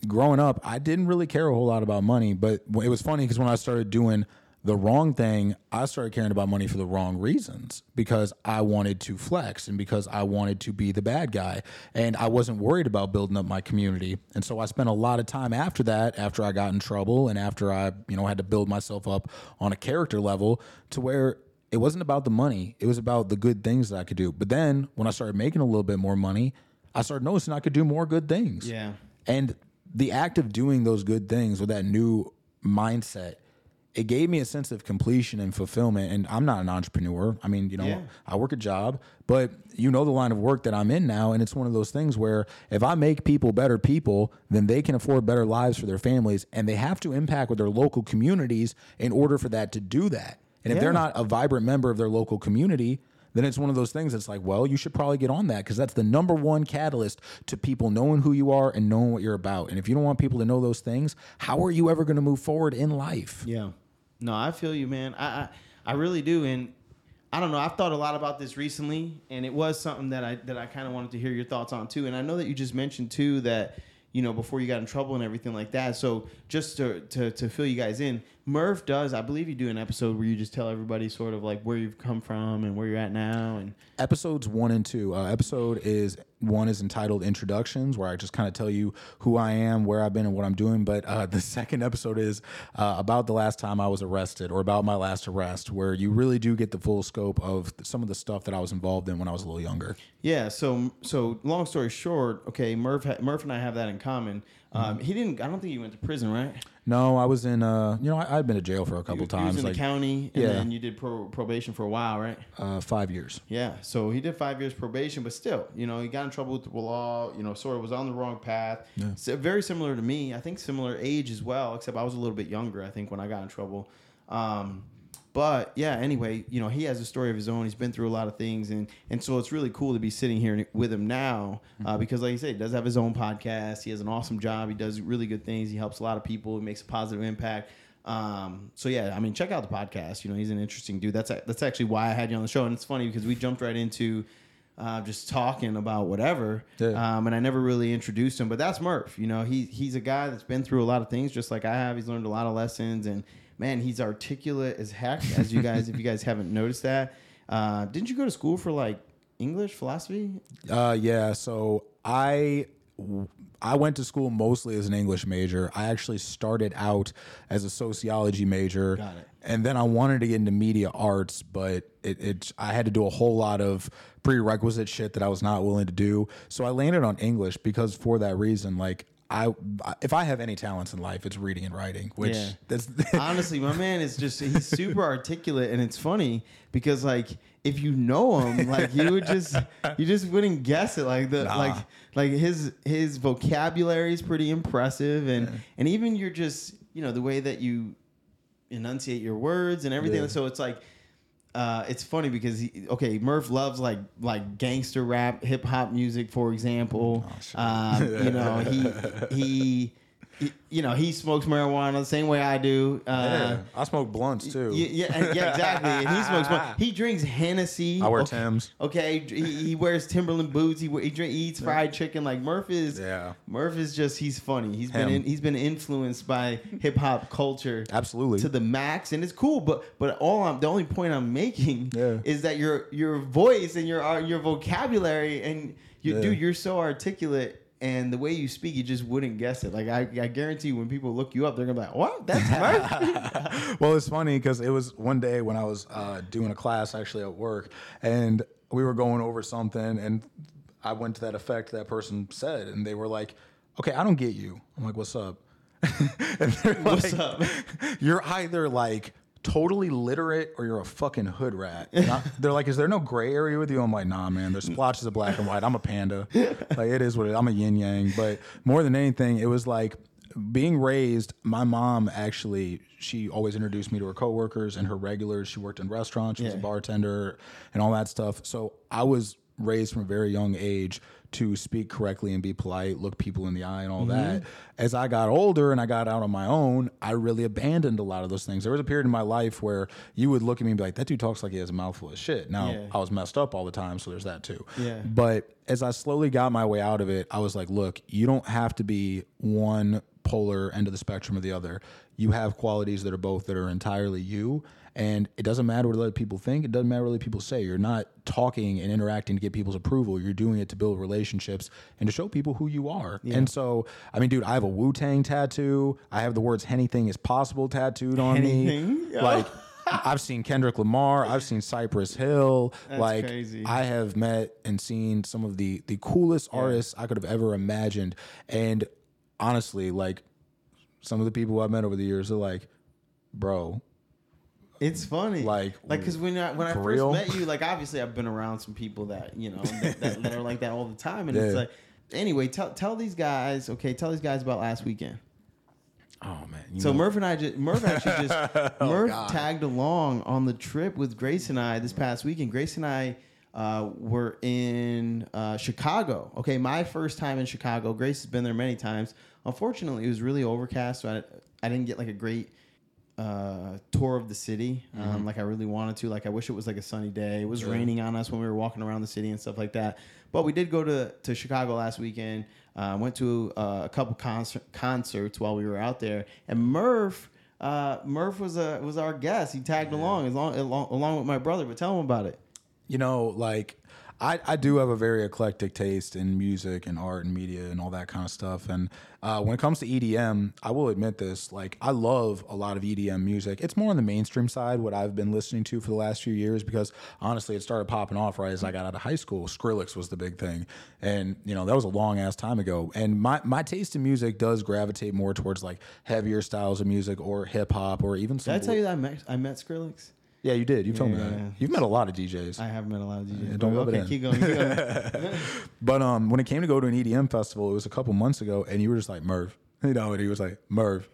growing up, I didn't really care a whole lot about money. But it was funny because when I started doing the wrong thing, I started caring about money for the wrong reasons because I wanted to flex and because I wanted to be the bad guy. And I wasn't worried about building up my community. And so I spent a lot of time after that, after I got in trouble and after I, you know, had to build myself up on a character level to where it wasn't about the money. It was about the good things that I could do. But then when I started making a little bit more money, I started noticing I could do more good things. Yeah. And the act of doing those good things with that new mindset, it gave me a sense of completion and fulfillment. And I'm not an entrepreneur. I mean, you know, Yeah. I work a job, but you know the line of work that I'm in now. And it's one of those things where if I make people better people, then they can afford better lives for their families. And they have to impact with their local communities in order for that to do that. And if they're not a vibrant member of their local community, then it's one of those things that's like, well, you should probably get on that because that's the number one catalyst to people knowing who you are and knowing what you're about. And if you don't want people to know those things, how are you ever going to move forward in life? Yeah. No, I feel you, man. I, I I really do, and I don't know. I've thought a lot about this recently, and it was something that I that I kind of wanted to hear your thoughts on too. And I know that you just mentioned too that you know before you got in trouble and everything like that. So just to to to fill you guys in, Murph does. I believe you do an episode where you just tell everybody sort of like where you've come from and where you're at now, and Episodes one and two. Uh, episode is one is entitled Introductions, where I just kind of tell you who I am, where I've been, and what I'm doing. But uh, the second episode is uh, about the last time I was arrested or about my last arrest, where you really do get the full scope of some of the stuff that I was involved in when I was a little younger. Yeah. So so long story short, okay, Murph ha- Murph and I have that in common. Um, he didn't. I don't think he went to prison, right? No, I was in. Uh, you know, I, I'd been to jail for a couple He times, was in like the county, and Yeah. then you did pro- probation for a while, right? uh, five years. Yeah, so he did five years probation, but still, you know, he got in trouble with the law. You know, sort of was on the wrong path. So very similar to me. I think similar age as well, except I was a little bit younger. I think when I got in trouble. Um, but yeah, anyway, you know, he has a story of his own. He's been through a lot of things, and and so it's really cool to be sitting here with him now uh, because, like you said, he does have his own podcast. He has an awesome job. He does really good things. He helps a lot of people. He makes a positive impact. Um, so yeah, I mean, check out the podcast. You know, he's an interesting dude. That's that's actually why I had you on the show, and it's funny because we jumped right into uh, just talking about whatever. Um, and I never really introduced him, but that's Murph. You know, he he's a guy that's been through a lot of things, just like I have. He's learned a lot of lessons, and man, he's articulate as heck. As you guys, if you guys haven't noticed that, uh, didn't you go to school for like English philosophy? Uh, yeah. So I I went to school mostly as an English major. I actually started out as a sociology major. Got it. And then I wanted to get into media arts, but it, it I had to do a whole lot of prerequisite shit that I was not willing to do. So I landed on English because for that reason, like I if I have any talents in life, it's reading and writing, which Yeah. that's Honestly, my man is just he's super articulate and it's funny because like if you know him, like you would just you just wouldn't guess it. Like the Nah. like like his his vocabulary is pretty impressive and and even you're just you know the way that you enunciate your words and everything. Yeah. So it's like uh, it's funny because he, okay, Murph loves like like gangster rap, hip hop music, for example. shit. um, you know, he he you know he smokes marijuana the same way I do. Uh, yeah. I smoke blunts too. yeah, yeah, yeah, exactly. And he smokes. blunt. He drinks Hennessy. I wear okay, Timbs. Okay, he, he wears Timberland boots. He, he, drink, he eats fried chicken. Like Murph is. Yeah. Murph is just he's funny. He's been in, he's been influenced by hip hop culture Absolutely. to the max, and it's cool. But but all I'm the only point I'm making Yeah. is that your your voice and your uh, your vocabulary and you Yeah. dude, you're so articulate. And the way you speak, you just wouldn't guess it. Like I, I guarantee, you, when people look you up, they're gonna be like, "What? That's Murph." well, it's funny because it was one day when I was uh, doing a class actually at work, and we were going over something, and I went to that effect that person said, and they were like, "Okay, I don't get you." I'm like, "What's up?" and they're What's like, up? You're either like totally literate or you're a fucking hood rat. I- they're like, is there no gray area with you? I'm like, nah, man. There's splotches of black and white. I'm a panda. Like it is what it is. I'm a yin yang. But more than anything, it was like being raised. My mom actually, she always introduced me to her coworkers and her regulars. She worked in restaurants. She was a bartender and all that stuff. So I was raised from a very young age to speak correctly and be polite, look people in the eye, and all mm-hmm. that. As I got older and I got out on my own, I really abandoned a lot of those things. There was a period in my life where you would look at me and be like, "That dude talks like he has a mouthful of shit." Now Yeah. I was messed up all the time, so there's that too. Yeah. But as I slowly got my way out of it, I was like, "Look, you don't have to be one polar end of the spectrum or the other. You have qualities that are both that are entirely you." And it doesn't matter what other people think. It doesn't matter what other people say. You're not talking and interacting to get people's approval. You're doing it to build relationships and to show people who you are. And so, I mean, dude, I have a Wu Tang tattoo. I have the words "anything is possible" tattooed on Anything? me. Yo. Like, I've seen Kendrick Lamar. I've seen Cypress Hill. like, crazy. I have met and seen some of the the coolest artists I could have ever imagined. And honestly, like, some of the people I've met over the years are like, bro, It's funny, Like, like because when I when I first real? met you, like obviously I've been around some people that you know that, that, that are like that all the time, and it's like anyway, tell tell these guys, okay, tell these guys about last weekend. oh man. So know- Murph and I just Murph actually just Murph God. tagged along on the trip with Grace and I this past weekend. Grace and I uh, were in uh, Chicago. Okay, my first time in Chicago. Grace has been there many times. Unfortunately, it was really overcast, so I, I didn't get like a great uh, tour of the city um, like I really wanted to. Like I wish it was like a sunny day. It was raining on us when we were walking around the city and stuff like that. But we did go to, to Chicago last weekend. Uh, went to uh, a couple concert, concerts while we were out there. And Murph, uh, Murph was a was our guest. He tagged along, as long, along along with my brother. But tell him about it. you know, like I, I do have a very eclectic taste in music and art and media and all that kind of stuff. And uh, when it comes to EDM, I will admit this: like I love a lot of EDM music. It's more on the mainstream side, what I've been listening to for the last few years, because honestly, it started popping off right as I got out of high school. Skrillex was the big thing, and you know that was a long ass time ago. And my my taste in music does gravitate more towards like heavier styles of music or hip hop or even Did. I tell you that I met I met Skrillex? Yeah, you did. You told me Yeah. that. You've met a lot of DJs. I have met a lot of DJs. don't but rub it okay, in. keep going. Keep going. But um, when it came to go to an EDM festival, it was a couple months ago, and you were just like Murph, you know, and he was like Murph.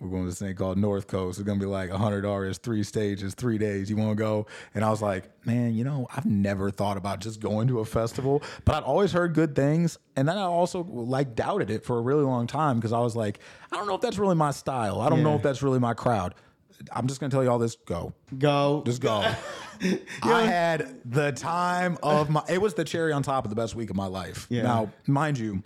We're going to this thing called North Coast. It's gonna be like hundred dollars, three stages, three days. You want to go? And I was like, man, you know, I've never thought about just going to a festival, but I'd always heard good things, and then I also like doubted it for a really long time because I was like, I don't know if that's really my style. I don't know if that's really my crowd. I'm just gonna tell you all this. Go. Go. Just go. I had the time of my. It was the cherry on top of the best week of my life. Yeah. Now, mind you,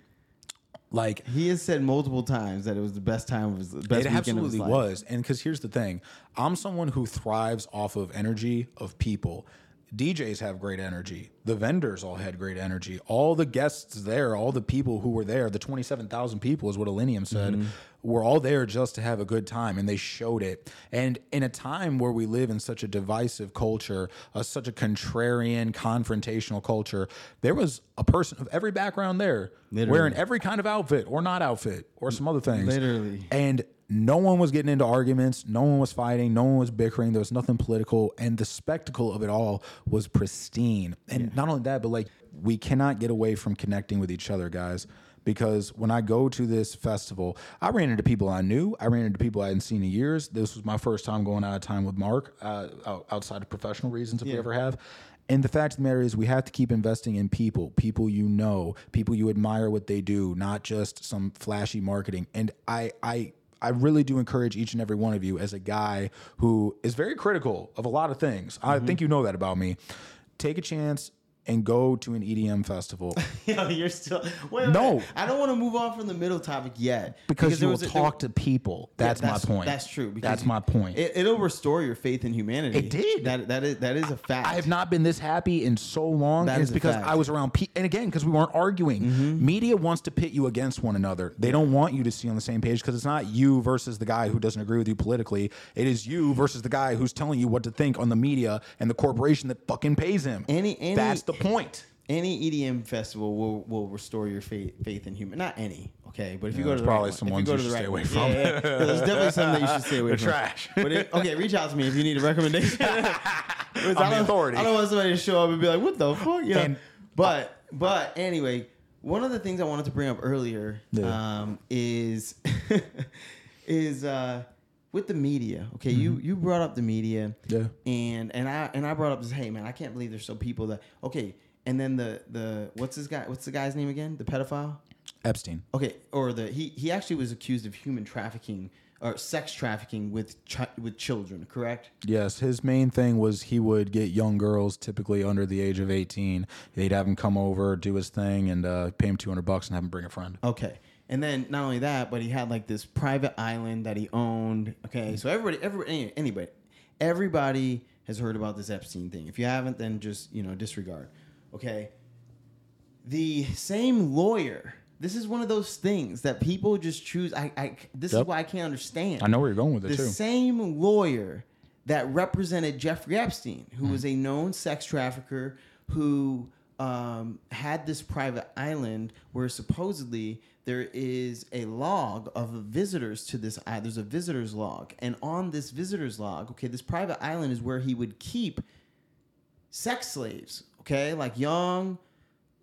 like He has said multiple times that it was the best time of his best it weekend of his absolutely life. was. And because here's the thing, I'm someone who thrives off of energy of people. DJs have great energy. The vendors all had great energy. All the guests there, all the people who were there, the 27,000 people is what Illenium said, Mm-hmm. were all there just to have a good time and they showed it. And in a time where we live in such a divisive culture, uh, such a contrarian, confrontational culture, there was a person of every background there Literally. wearing every kind of outfit or not outfit or some other things. Literally. And no one was getting into arguments. No one was fighting. No one was bickering. There was nothing political. And the spectacle of it all was pristine. And not only that, but like, we cannot get away from connecting with each other, guys. Because when I go to this festival, I ran into people I knew. I ran into people I hadn't seen in years. This was my first time going out of time with Mark, uh, outside of professional reasons, if we ever have. And the fact of the matter is, we have to keep investing in people, people you know, people you admire what they do, not just some flashy marketing. And I, I, I really do encourage each and every one of you, as a guy who is very critical of a lot of things. I mm-hmm. think you know that about me. Take a chance and go to an EDM festival Yo, you're still wait, No. wait. I don't want to move on from the middle topic yet because, there you will a- talk to people. Yeah, That's, my point. That's true. because That's my point. It, it'll restore your faith in humanity. It did. That that is that is a fact. I have not been this happy in so long, That is because fact. Mm-hmm. I was around. Pe- and again, because we weren't arguing. Media wants to pit you against one another. They don't want you to see on the same page because it's not you versus the guy who doesn't agree with you politically. It is you versus the guy who's telling you what to think on the media and the corporation that fucking pays him. Any- any- That's the point. Any EDM festival will will restore your faith faith in human. Not any. Okay, but if you go to the probably right some one, if ones you go to the should right stay away one- from. Yeah, yeah, yeah. there's definitely some that you should stay away They're from. trash. But it, okay, reach out to me if you need a recommendation. Because I I'm the don't- authority. I don't want somebody to show up and be like, "What the fuck?" You know. And- but but anyway, one of the things I wanted to bring up earlier Yeah. um, is is uh, with the media. Okay, you you brought up the media. Yeah. And and I and I brought up this. Hey man, I can't believe there's some people that okay. And then the the what's this guy? What's the guy's name again? The pedophile. Epstein. Okay, or the he he actually was accused of human trafficking or sex trafficking with chi- with children. Correct. Yes, his main thing was he would get young girls, typically under the age of 18. They'd have him come over, do his thing, and uh, pay him 200 bucks and have him bring a friend. Okay. And then not only that, but he had like this private island that he owned. Okay, so everybody, everybody, anybody, everybody has heard about this Epstein thing. If you haven't, then just you know disregard. Okay. The same lawyer. This is one of those things that people just choose. I, I this is why I can't understand. I know where you're going with it, the too. same lawyer that represented Jeffrey Epstein, who hmm. was a known sex trafficker who um, had this private island where supposedly there is a log of visitors to this island. There's a visitor's log. And on this visitor's log, okay, this private island is where he would keep sex slaves, okay, like young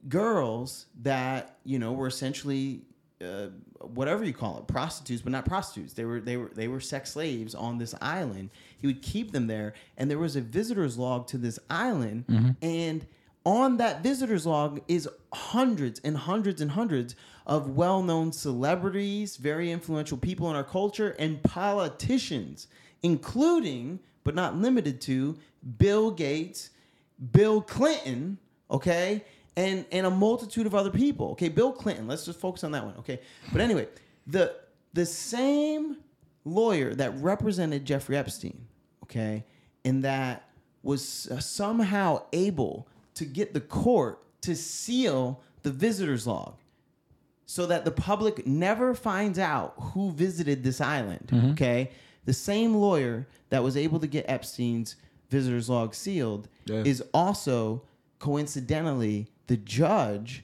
girls that you know were essentially uh, whatever you call it, prostitutes, but not prostitutes. They were they were they were sex slaves on this island. He would keep them there, and there was a visitor's log to this island, and on that visitor's log is hundreds and hundreds and hundreds of well-known celebrities, very influential people in our culture, and politicians, including but not limited to Bill Gates, Bill Clinton, okay, and and a multitude of other people. Okay, Bill Clinton. Let's just focus on that one. Okay, but anyway, the the same lawyer that represented Jeffrey Epstein, okay, and that was somehow able to get the court to seal the visitor's log so that the public never finds out who visited this island. Mm-hmm. Okay, the same lawyer that was able to get Epstein's visitor's log sealed Yeah. is also coincidentally the judge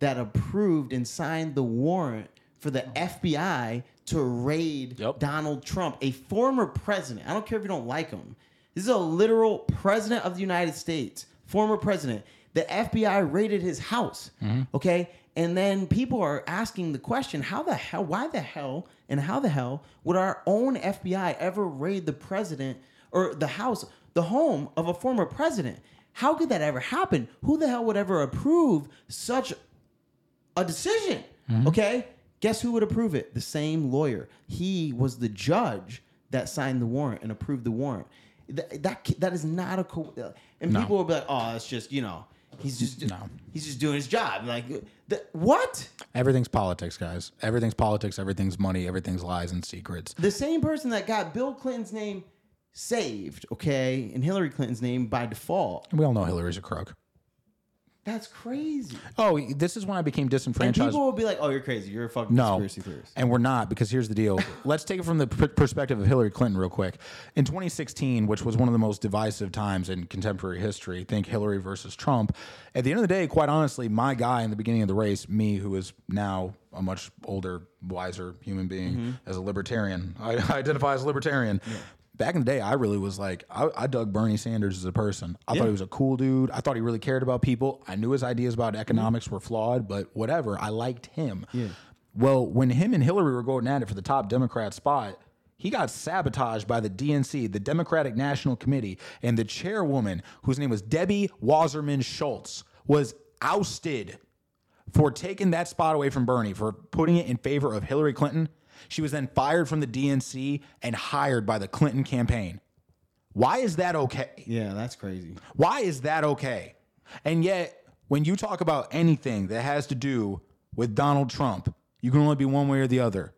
that approved and signed the warrant for the FBI to raid Yep. Donald Trump, a former president. I don't care if you don't like him. This is a literal president of the United States, former president. The FBI raided his house. Mm-hmm. Okay. And then people are asking the question how the hell, why the hell, and how the hell would our own FBI ever raid the president or the house, the home of a former president? How could that ever happen? Who the hell would ever approve such a decision. Mm-hmm. Okay? Guess who would approve it? The same lawyer. He was the judge that signed the warrant and approved the warrant. That that, that is not a co- and No. people will be like, "Oh, it's just, you know, he's just No. he's just doing his job." Like the, what? Everything's politics, guys. Everything's politics. Everything's money. Everything's lies and secrets. The same person that got Bill Clinton's name saved, okay, and Hillary Clinton's name by default. And we all know Hillary's a crook. That's crazy. Oh, this is when I became And disenfranchised. people will be like, "Oh, you're crazy. You're a fucking No, conspiracy theorist." and we're not because here's the deal. Let's take it from the p- perspective of Hillary Clinton real quick. In 2016, which was one of the most divisive times in contemporary history, think Hillary versus Trump. At the end of the day, quite honestly, my guy in the beginning of the race, me, who is now a much older, wiser human being, mm-hmm. as a libertarian, I, I identify as a libertarian. Back in the day, I really was like, I, I dug Bernie Sanders as a person. I thought he was a cool dude. I thought he really cared about people. I knew his ideas about mm-hmm. economics were flawed, but whatever. I liked him. Yeah. Well, when him and Hillary were going at it for the top Democrat spot, he got sabotaged by the DNC, the Democratic National Committee, and the chairwoman, whose name was Debbie Wasserman Schultz, was ousted for taking that spot away from Bernie, for putting it in favor of Hillary Clinton. She was then fired from the DNC and hired by the Clinton campaign. Why is that okay? Yeah, that's crazy. Why is that okay? And yet, when you talk about anything that has to do with Donald Trump, you can only be one way or the other.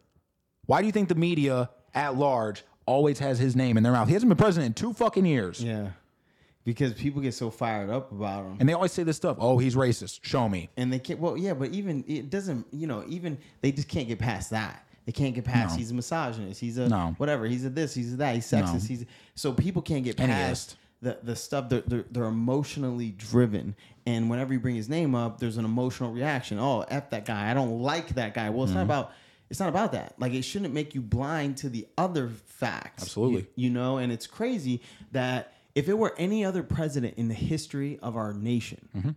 Why do you think the media at large always has his name in their mouth? He hasn't been president in two fucking years. Yeah. Because people get so fired up about him. And they always say this stuff. Oh, he's racist. Show me. And they can't, well, yeah, but even, it doesn't, you know, even, they just can't get past that. They can't get past, No. he's a misogynist. He's a, No. whatever. He's a this, he's a that. He's sexist. No. He's, so people can't get past the the stuff they're, they're they're emotionally driven, and whenever you bring his name up, there's an emotional reaction. Oh, f that guy. I don't like that guy. Well, it's not mm-hmm. about. It's not about that. Like it shouldn't make you blind to the other facts. Absolutely. You, you know, and it's crazy that if it were any other president in the history of our nation, mm-hmm.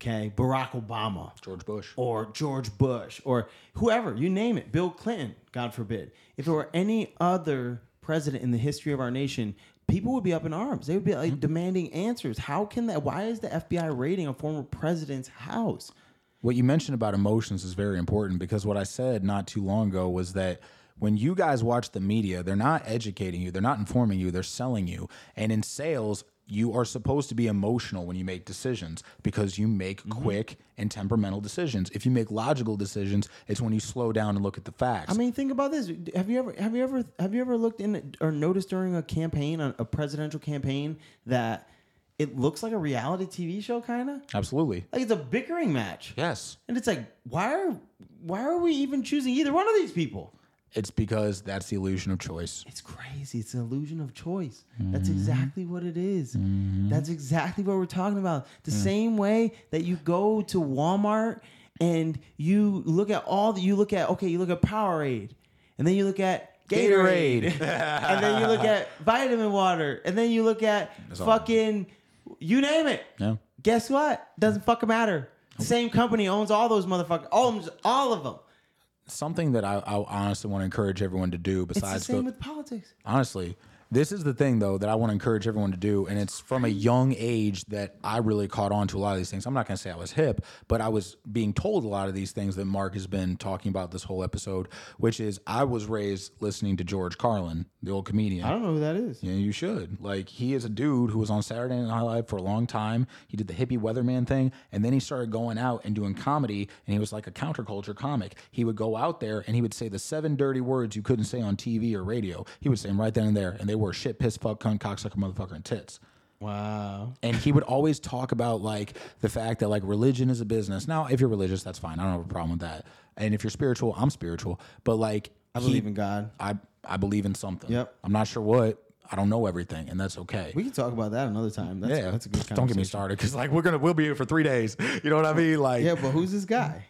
Okay, Barack Obama, George Bush. or George Bush or whoever, you name it, Bill Clinton, God forbid. If there were any other president in the history of our nation, people would be up in arms. They would be like mm-hmm. demanding answers. How can that why is the FBI raiding a former president's house? What you mentioned about emotions is very important because what I said not too long ago was that when you guys watch the media, they're not educating you, they're not informing you, they're selling you. And in sales, you are supposed to be emotional when you make decisions because you make mm-hmm. quick and temperamental decisions. If you make logical decisions, it's when you slow down and look at the facts. I mean, think about this. Have you ever have you ever have you ever looked in or noticed during a campaign, a, a presidential campaign, that it looks like a reality TV show kind of? Absolutely. Like it's a bickering match. Yes. And it's like, why are why are we even choosing either one of these people? It's because that's the illusion of choice. It's crazy. It's an illusion of choice. That's mm-hmm. exactly what it is. Mm-hmm. That's exactly what we're talking about. The same way that you go to Walmart and you look at all that you look at, okay, you look at Powerade and then you look at Gatorade, and then you look at vitamin water and then you look at all- fucking, you name it. Yeah. Guess what? Doesn't fucking matter. The same company owns all those motherfuckers, owns all of them. Something that I, I honestly want to encourage everyone to do It's the besides same go, with politics. honestly this is the thing though that i want to encourage everyone to do and it's from a young age that i really caught on to a lot of these things i'm not going to say i was hip but i was being told a lot of these things that mark has been talking about this whole episode which is i was raised listening to george carlin the old comedian I don't know who that is. yeah, you should. Like, he is a dude who was on Saturday Night Live for a long time. He did the hippie weatherman thing, and then he started going out and doing comedy, and he was like a counterculture comic. He would go out there and he would say the seven dirty words you couldn't say on TV or radio. He would say them right then and there, and they were shit, piss, fuck, cunt, cocksucker, motherfucker, and tits. Wow. And he would always talk about like the fact that like religion is a business. Now, if you're religious, that's fine. I don't have a problem with that. And if you're spiritual, I'm spiritual. But like, I he- believe in God. I I believe in something. Yep. I'm not sure what. I don't know everything, and that's okay. We can talk about that another time. That's, yeah, that's a good Don't get me started because like we're gonna we'll be here for three days. You know what I mean? Like Yeah, but who's this guy?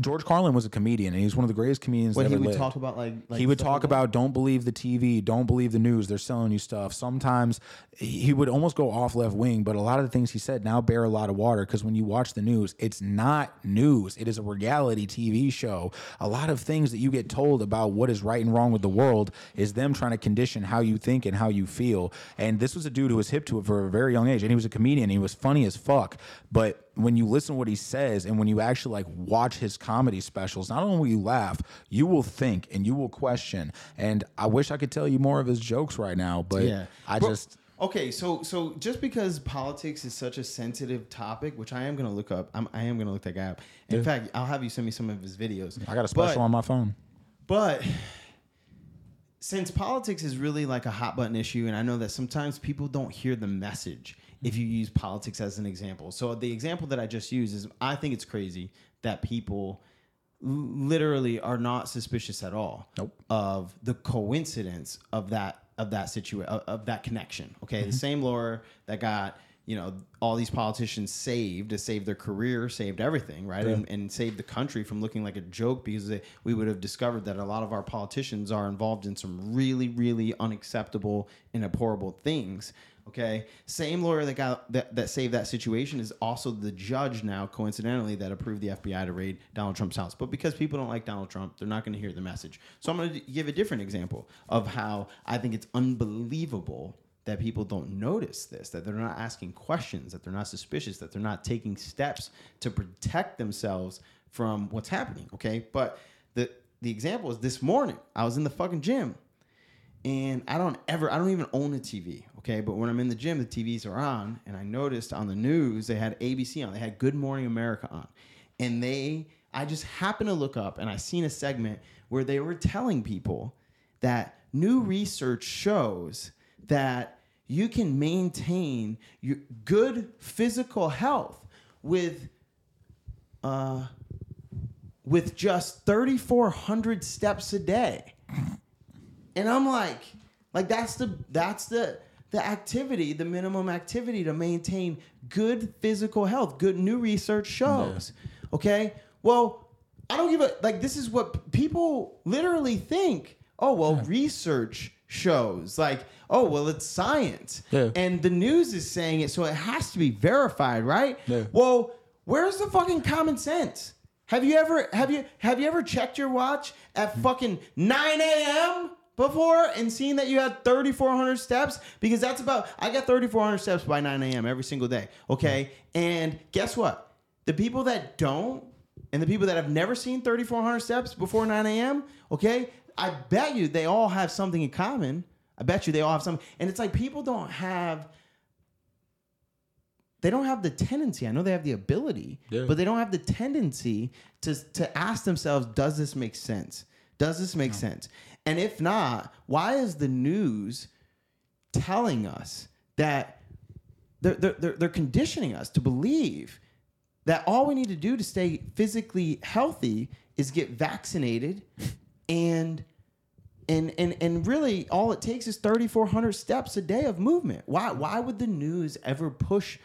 George Carlin was a comedian, and he's one of the greatest comedians. What he would lived. talk about like, like he would talk like about don't believe the TV, don't believe the news. They're selling you stuff. Sometimes he would almost go off left wing, but a lot of the things he said now bear a lot of water because when you watch the news, it's not news. It is a reality TV show. A lot of things that you get told about what is right and wrong with the world is them trying to condition how you think and how you feel. And this was a dude who was hip to it for a very young age, and he was a comedian. He was funny as fuck, but when you listen to what he says and when you actually like watch his comedy specials, not only will you laugh, you will think and you will question. And I wish I could tell you more of his jokes right now, but Yeah, I Bro- just okay. So so just because politics is such a sensitive topic, which I am gonna look up, I'm, I am gonna look that guy up. In fact, I'll have you send me some of his videos. I got a special But- on my phone. But since politics is really like a hot button issue, and I know that sometimes people don't hear the message if you use politics as an example. So the example that I just used is I think it's crazy that people literally are not suspicious at all Nope. of the coincidence of that of that situation of, of that connection. Okay, the mm-hmm. same lawyer that got you know all these politicians saved to save their career, saved everything, right, and, and saved the country from looking like a joke because they, we would have discovered that a lot of our politicians are involved in some really, really unacceptable and abhorrible things. Okay, same lawyer that got that, that saved that situation is also the judge now, coincidentally, that approved the FBI to raid Donald Trump's house. But because people don't like Donald Trump, they're not going to hear the message. So I'm going to give a different example of how I think it's unbelievable that people don't notice this, that they're not asking questions, that they're not suspicious, that they're not taking steps to protect themselves from what's happening. Okay, but the the example is this morning I was in the fucking gym and I don't ever, I don't even own a TV, okay? But when I'm in the gym, the TVs are on, and I noticed on the news they had ABC on, they had Good Morning America on, and they, I just happened to look up and I seen a segment where they were telling people that new research shows that you can maintain your good physical health with uh, with just 3,400 steps a day. And I'm like, like that's the that's the the activity, the minimum activity to maintain good physical health. Good new research shows. Okay? Well, I don't give a like this is what people literally think. Oh, well, research shows like, oh, well, it's science. Yeah. And the news is saying it, so it has to be verified, right? Yeah. Well, where's the fucking common sense? Have you ever have you have you ever checked your watch at hmm. fucking 9 a.m. before and seeing that you had 3,400 steps? Because that's about I got 3,400 steps by 9 a.m. every single day. Okay, and guess what? The people that don't and the people that have never seen 3,400 steps before 9 a.m. Okay, I bet you they all have something in common. I bet you they all have something, and it's like people don't have they don't have the tendency. I know they have the ability, Yeah. but they don't have the tendency to to ask themselves, "Does this make sense? Does this make sense?" And if not, why is the news telling us that they're, they're, they're, conditioning us to believe that all we need to do to stay physically healthy is get vaccinated and and and and really all it takes is 3400 steps a day of movement? Why why would the news ever push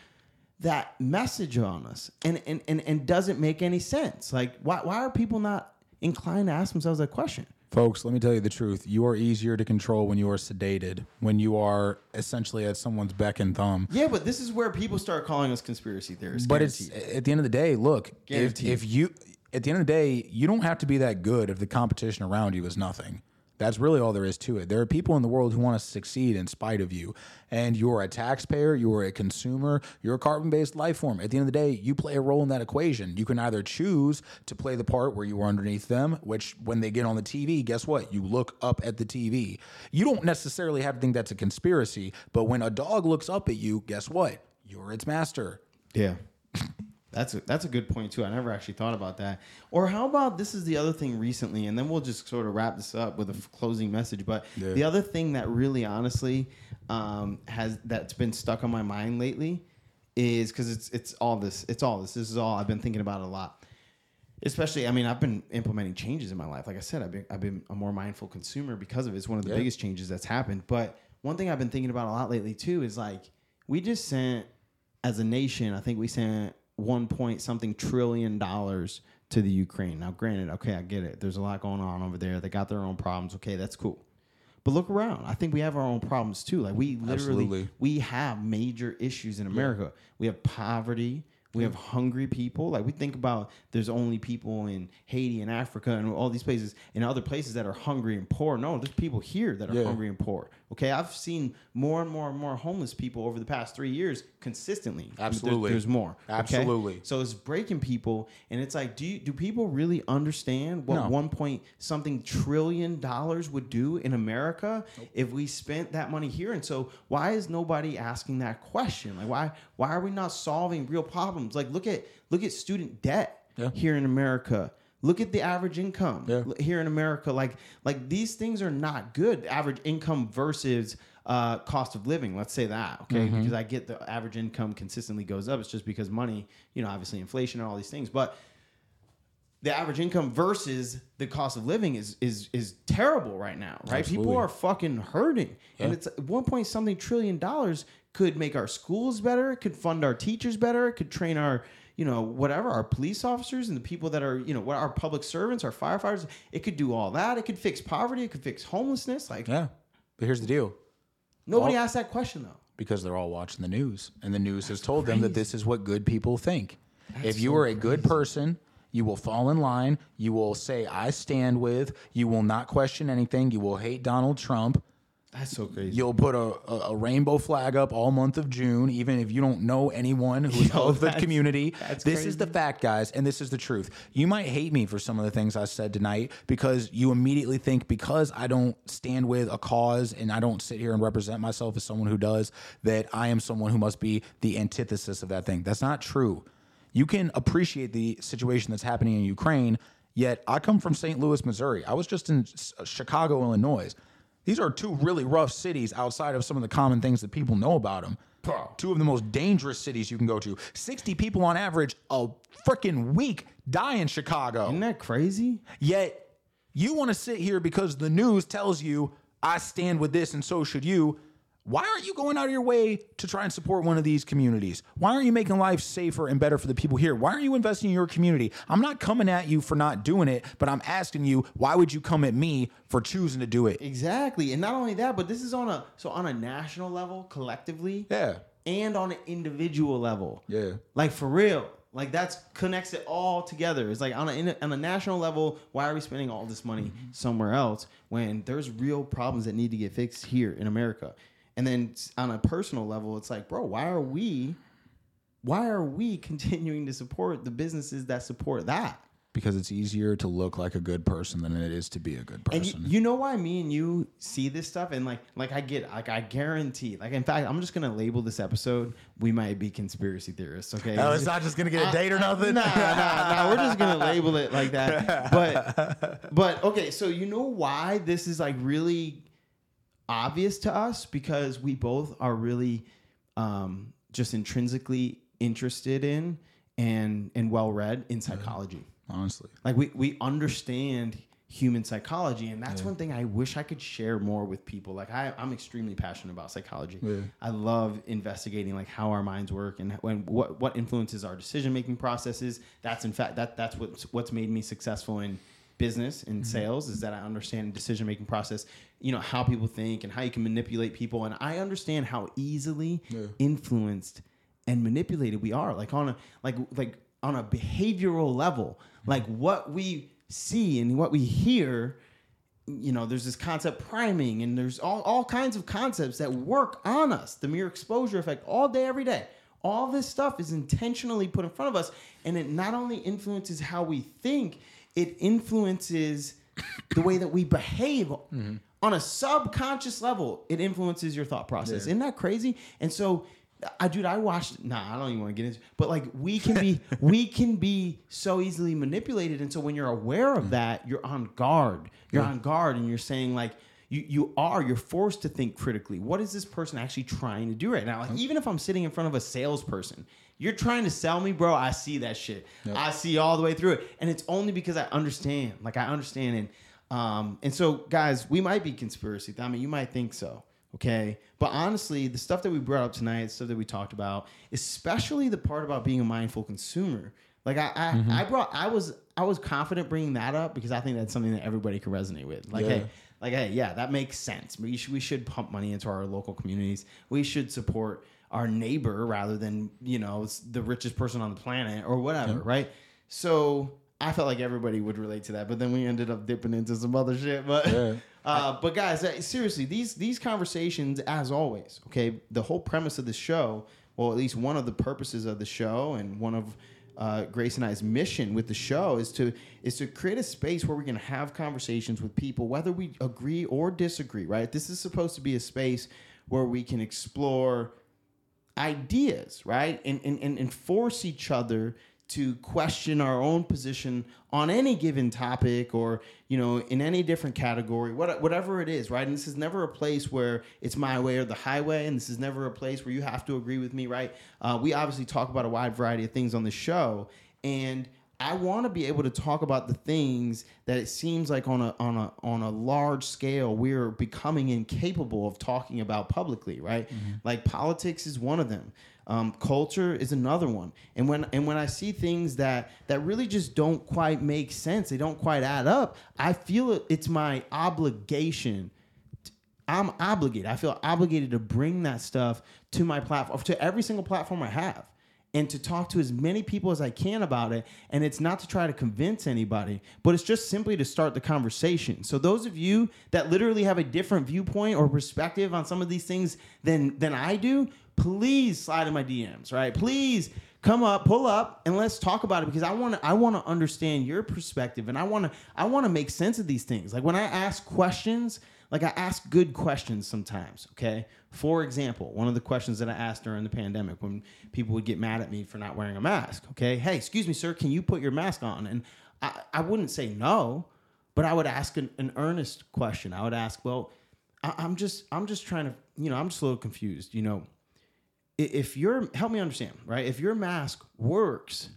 that message on us? And and and, and doesn't make any sense? Like why why are people not inclined to ask themselves that question Folks, let me tell you the truth. You are easier to control when you are sedated, when you are essentially at someone's beck and thumb. yeah but this is where people start calling us conspiracy theorists But it's at the end of the day, look, if, if you at the end of the day, you don't have to be that good if the competition around you is nothing. That's really all there is to it. There are people in the world who want to succeed in spite of you. And you're a taxpayer, you're a consumer, you're a carbon based life form. At the end of the day, you play a role in that equation. You can either choose to play the part where you are underneath them, which when they get on the TV, guess what? You look up at the TV. You don't necessarily have to think that's a conspiracy, but when a dog looks up at you, guess what? You're its master. Yeah. That's a, that's a good point too. I never actually thought about that. Or how about this is the other thing recently, and then we'll just sort of wrap this up with a f- closing message. But Yeah. the other thing that really, honestly, um, has that's been stuck on my mind lately is because it's it's all this. It's all this. This is all I've been thinking about a lot. Especially, I mean, I've been implementing changes in my life. Like I said, I've been I've been a more mindful consumer because of it. It's one of the Yeah. biggest changes that's happened. But one thing I've been thinking about a lot lately too is like we just sent as a nation, I think we sent one point something trillion dollars to the Ukraine. Now, granted, okay, I get it. There's a lot going on over there. They got their own problems. Okay, that's cool. But look around. I think we have our own problems too. Like we literally Absolutely. we have major issues in America. We have poverty. We have hungry people. Like we think about there's only people in Haiti and Africa and all these places and other places that are hungry and poor. No, there's people here that are Yeah. hungry and poor. Okay, I've seen more and more and more homeless people over the past three years consistently. There- Absolutely. there's more. okay? Absolutely. So it's breaking people, and it's like, do you, do people really understand what No. one point something trillion dollars would do in America if we spent that money here? And so, why is nobody asking that question? Like, why why are we not solving real problems? Like, look at look at student debt Yeah. here in America. Look at the average income Yeah. here in America. Like like these things are not good. Average income versus uh, cost of living. Let's say that, okay? Mm-hmm. Because I get the average income consistently goes up. It's just because money, you know, obviously inflation and all these things, but the average income versus the cost of living is is is terrible right now, right? People are fucking hurting, and it's one point something trillion dollars could make our schools better, it could fund our teachers better, it could train our you know whatever our police officers and the people that are you know what our public servants, our firefighters. It could do all that. It could fix poverty. It could fix homelessness. Like Yeah. But here's the deal. nobody all- asked that question though. because they're all watching the news and the news has told them that this is what good people think. if you are a good person, you will fall in line, you will say I stand with, you will not question anything, you will hate Donald Trump, That's so crazy. you'll put a, a, a rainbow flag up all month of June even if you don't know anyone who's Yo, of the community. that's This is the fact, guys, and this is the truth. You might hate me for some of the things I said tonight because you immediately think because I don't stand with a cause and I don't sit here and represent myself as someone who does, that I am someone who must be the antithesis of that thing. That's not true. You can appreciate the situation that's happening in Ukraine, yet I come from St. Louis, Missouri. I was just in Chicago, Illinois. These are two really rough cities outside of some of the common things that people know about them. Two of the most dangerous cities you can go to. 60 people on average a freaking week die in Chicago. Isn't that crazy? Yet you want to sit here because the news tells you I stand with this and so should you. Why aren't you going out of your way to try and support one of these communities? Why aren't you making life safer and better for the people here? Why aren't you investing in your community? I'm not coming at you for not doing it, but I'm asking you, why would you come at me for choosing to do it? Exactly, and not only that, but this is on a so on a national level, collectively, Yeah. and on an individual level. Yeah. like for real. Like that's connects it all together. It's like on a on a national level, why are we spending all this money Mm-hmm. somewhere else when there's real problems that need to get fixed here in America? And then on a personal level, it's like, bro, why are we, why are we continuing to support the businesses that support that? Because it's easier to look like a good person than it is to be a good And person. you, you know why me and you see this stuff and like like I get like I guarantee like in fact I'm just gonna label this episode we might be conspiracy theorists okay Oh, it's not just gonna get a uh, date or nothing. Nah, nah, nah. We're just gonna label it like that. But, but okay. So you know why this is like really obvious to us because we both are really um, just intrinsically interested in and and well read in psychology. Honestly. Like we we understand human psychology, and that's one thing I wish I could share more with people. Like I, I'm extremely passionate about psychology. Yeah. I love investigating like how our minds work and when what what influences our decision making processes. That's in fact that that's what's what's made me successful in business and mm-hmm. sales is that I understand decision making process. You know how people think and how you can manipulate people, and I understand how easily Yeah. influenced and manipulated we are. Like on a like like on a behavioral level, mm-hmm. like what we see and what we hear you know, there's this concept priming, and there's all, all kinds of concepts that work on us. The mere exposure effect all day, every day. All this stuff is intentionally put in front of us, and it not only influences how we think, it influences the way that we behave mm-hmm. on a subconscious level. It influences your thought process. Isn't that crazy? And so, I dude, I watched. Nah, I don't even want to get into. But like, we can be, we can be so easily manipulated, and so when you're aware of mm. that, you're on guard. You're on guard, and you're saying like, you you are. You're forced to think critically. What is this person actually trying to do right now? Like, even if I'm sitting in front of a salesperson, you're trying to sell me, bro. I see that shit. I see all the way through it, and it's only because I understand. Like, I understand, and um, and so guys, we might be conspiracy. I mean, you might think so. Okay. But honestly, the stuff that we brought up tonight, stuff that we talked about, especially the part about being a mindful consumer. Like I, I, I brought, I was, I was confident bringing that up because I think that's something that everybody could resonate with. Like, Yeah. hey, like, hey, yeah, that makes sense. We should, we should pump money into our local communities. We should support our neighbor rather than you know the richest person on the planet or whatever, right? So I felt like everybody would relate to that, but then we ended up dipping into some other shit. But Yeah. uh, but guys, seriously, these these conversations, as always, okay. The whole premise of the show, well, at least one of the purposes of the show, and one of uh, Grace and I's mission with the show is to is to create a space where we can have conversations with people, whether we agree or disagree. Right? This is supposed to be a space where we can explore ideas, right? And, and, and, force each other to question our own position on any given topic or, you know, in any different category, what, whatever it is, right? And this is never a place where it's my way or the highway. And this is never a place where you have to agree with me, right? Uh, we obviously talk about a wide variety of things on the show. And I want to be able to talk about the things that it seems like on a on a on a large scale we're becoming incapable of talking about publicly, right? Like politics is one of them. Um, culture is another one. And when and when I see things that that really just don't quite make sense, they don't quite add up. I feel it, it's my obligation I'm obligated. I feel obligated to bring that stuff to my platform, to every single platform I have, and to talk to as many people as I can about it. And it's not to try to convince anybody, but it's just simply to start the conversation. So those of you that literally have a different viewpoint or perspective on some of these things than than I do, please slide in my DMs, right? Please come up, pull up, and let's talk about it because I want to I want to understand your perspective and I want to I want to make sense of these things. Like when I ask questions, like I ask good questions sometimes, okay? For example, one of the questions that I asked during the pandemic when people would get mad at me for not wearing a mask, okay? Hey, excuse me, sir, can you put your mask on? And I, I wouldn't say no, but I would ask an, an earnest question. I would ask, well, I, I'm just I'm just trying to, you know, I'm just a little confused, you know. If your help me understand, right? If your mask works,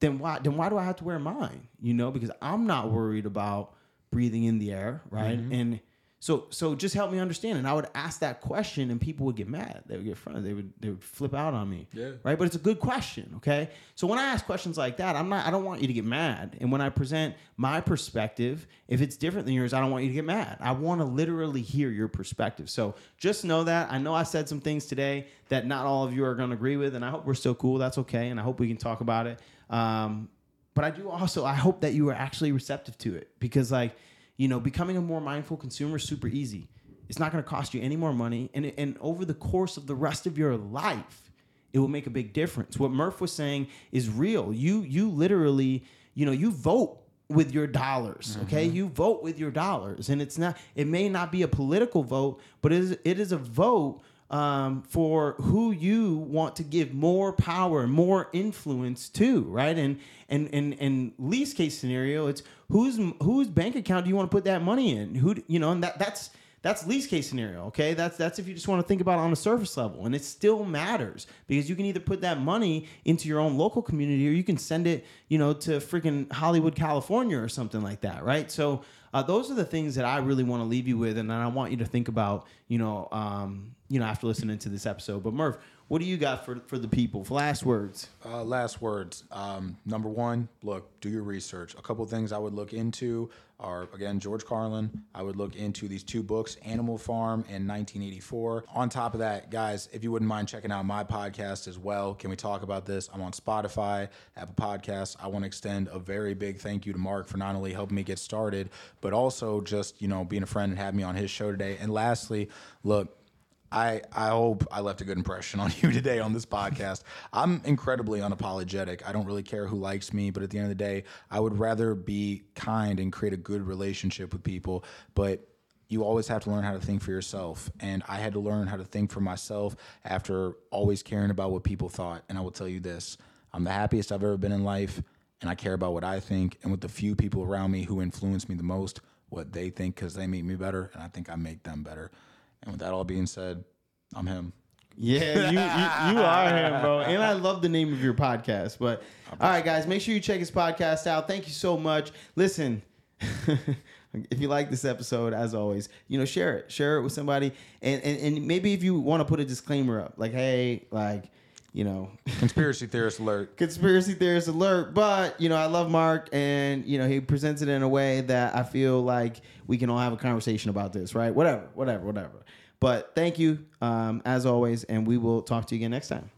then why then why do I have to wear mine? You know, because I'm not worried about breathing in the air, right? Mm-hmm. And So so just help me understand. And I would ask that question, and people would get mad. They would get front. They would they would flip out on me. Yeah. Right. But it's a good question. Okay. So when I ask questions like that, I'm not. I don't want you to get mad. And when I present my perspective, if it's different than yours, I don't want you to get mad. I want to literally hear your perspective. So just know that. I know I said some things today that not all of you are going to agree with, and I hope we're still cool. That's okay, and I hope we can talk about it. Um, but I do also. I hope that you are actually receptive to it because like you know, becoming a more mindful consumer is super easy. It's not going to cost you any more money, and and over the course of the rest of your life, it will make a big difference. What Murph was saying is real. You you literally, you know, you vote with your dollars, mm-hmm. okay? You vote with your dollars, and it's not. It may not be a political vote, but it is it is a vote um, for who you want to give more power, more influence to, right? And and and and least case scenario, it's whose whose bank account do you want to put that money in? Who you know, and that that's that's least case scenario, okay? That's that's if you just want to think about it on a surface level, and it still matters because you can either put that money into your own local community or you can send it, you know, to freaking Hollywood, California, or something like that, right? So uh, those are the things that I really want to leave you with, and I want you to think about, you know, um, you know, after listening to this episode. But Murph, what do you got for for the people? For last words. Uh, last words. Um, number one, look, do your research. A couple things I would look into are again George Carlin. I would look into these two books, Animal Farm and 1984. On top of that, guys, if you wouldn't mind checking out my podcast as well, can we talk about this? I'm on Spotify, Apple Podcasts. I want to extend a very big thank you to Mark for not only helping me get started, but also just you know being a friend and having me on his show today. And lastly, look. I, I hope I left a good impression on you today on this podcast. I'm incredibly unapologetic. I don't really care who likes me, but at the end of the day, I would rather be kind and create a good relationship with people. But you always have to learn how to think for yourself. And I had to learn how to think for myself after always caring about what people thought. And I will tell you this I'm the happiest I've ever been in life, and I care about what I think and with the few people around me who influence me the most, what they think, because they make me better, and I think I make them better. And with that all being said, I'm him. Yeah, you, you you are him, bro. And I love the name of your podcast. But all right, guys, make sure you check his podcast out. Thank you so much. Listen, if you like this episode, as always, you know, share it. Share it with somebody. And and, and maybe if you want to put a disclaimer up, like, hey, like, you know, Conspiracy theorist alert. conspiracy theorist alert. But you know, I love Mark, and you know, he presents it in a way that I feel like we can all have a conversation about this, right? Whatever, whatever, whatever. But thank you, um, as always, and we will talk to you again next time.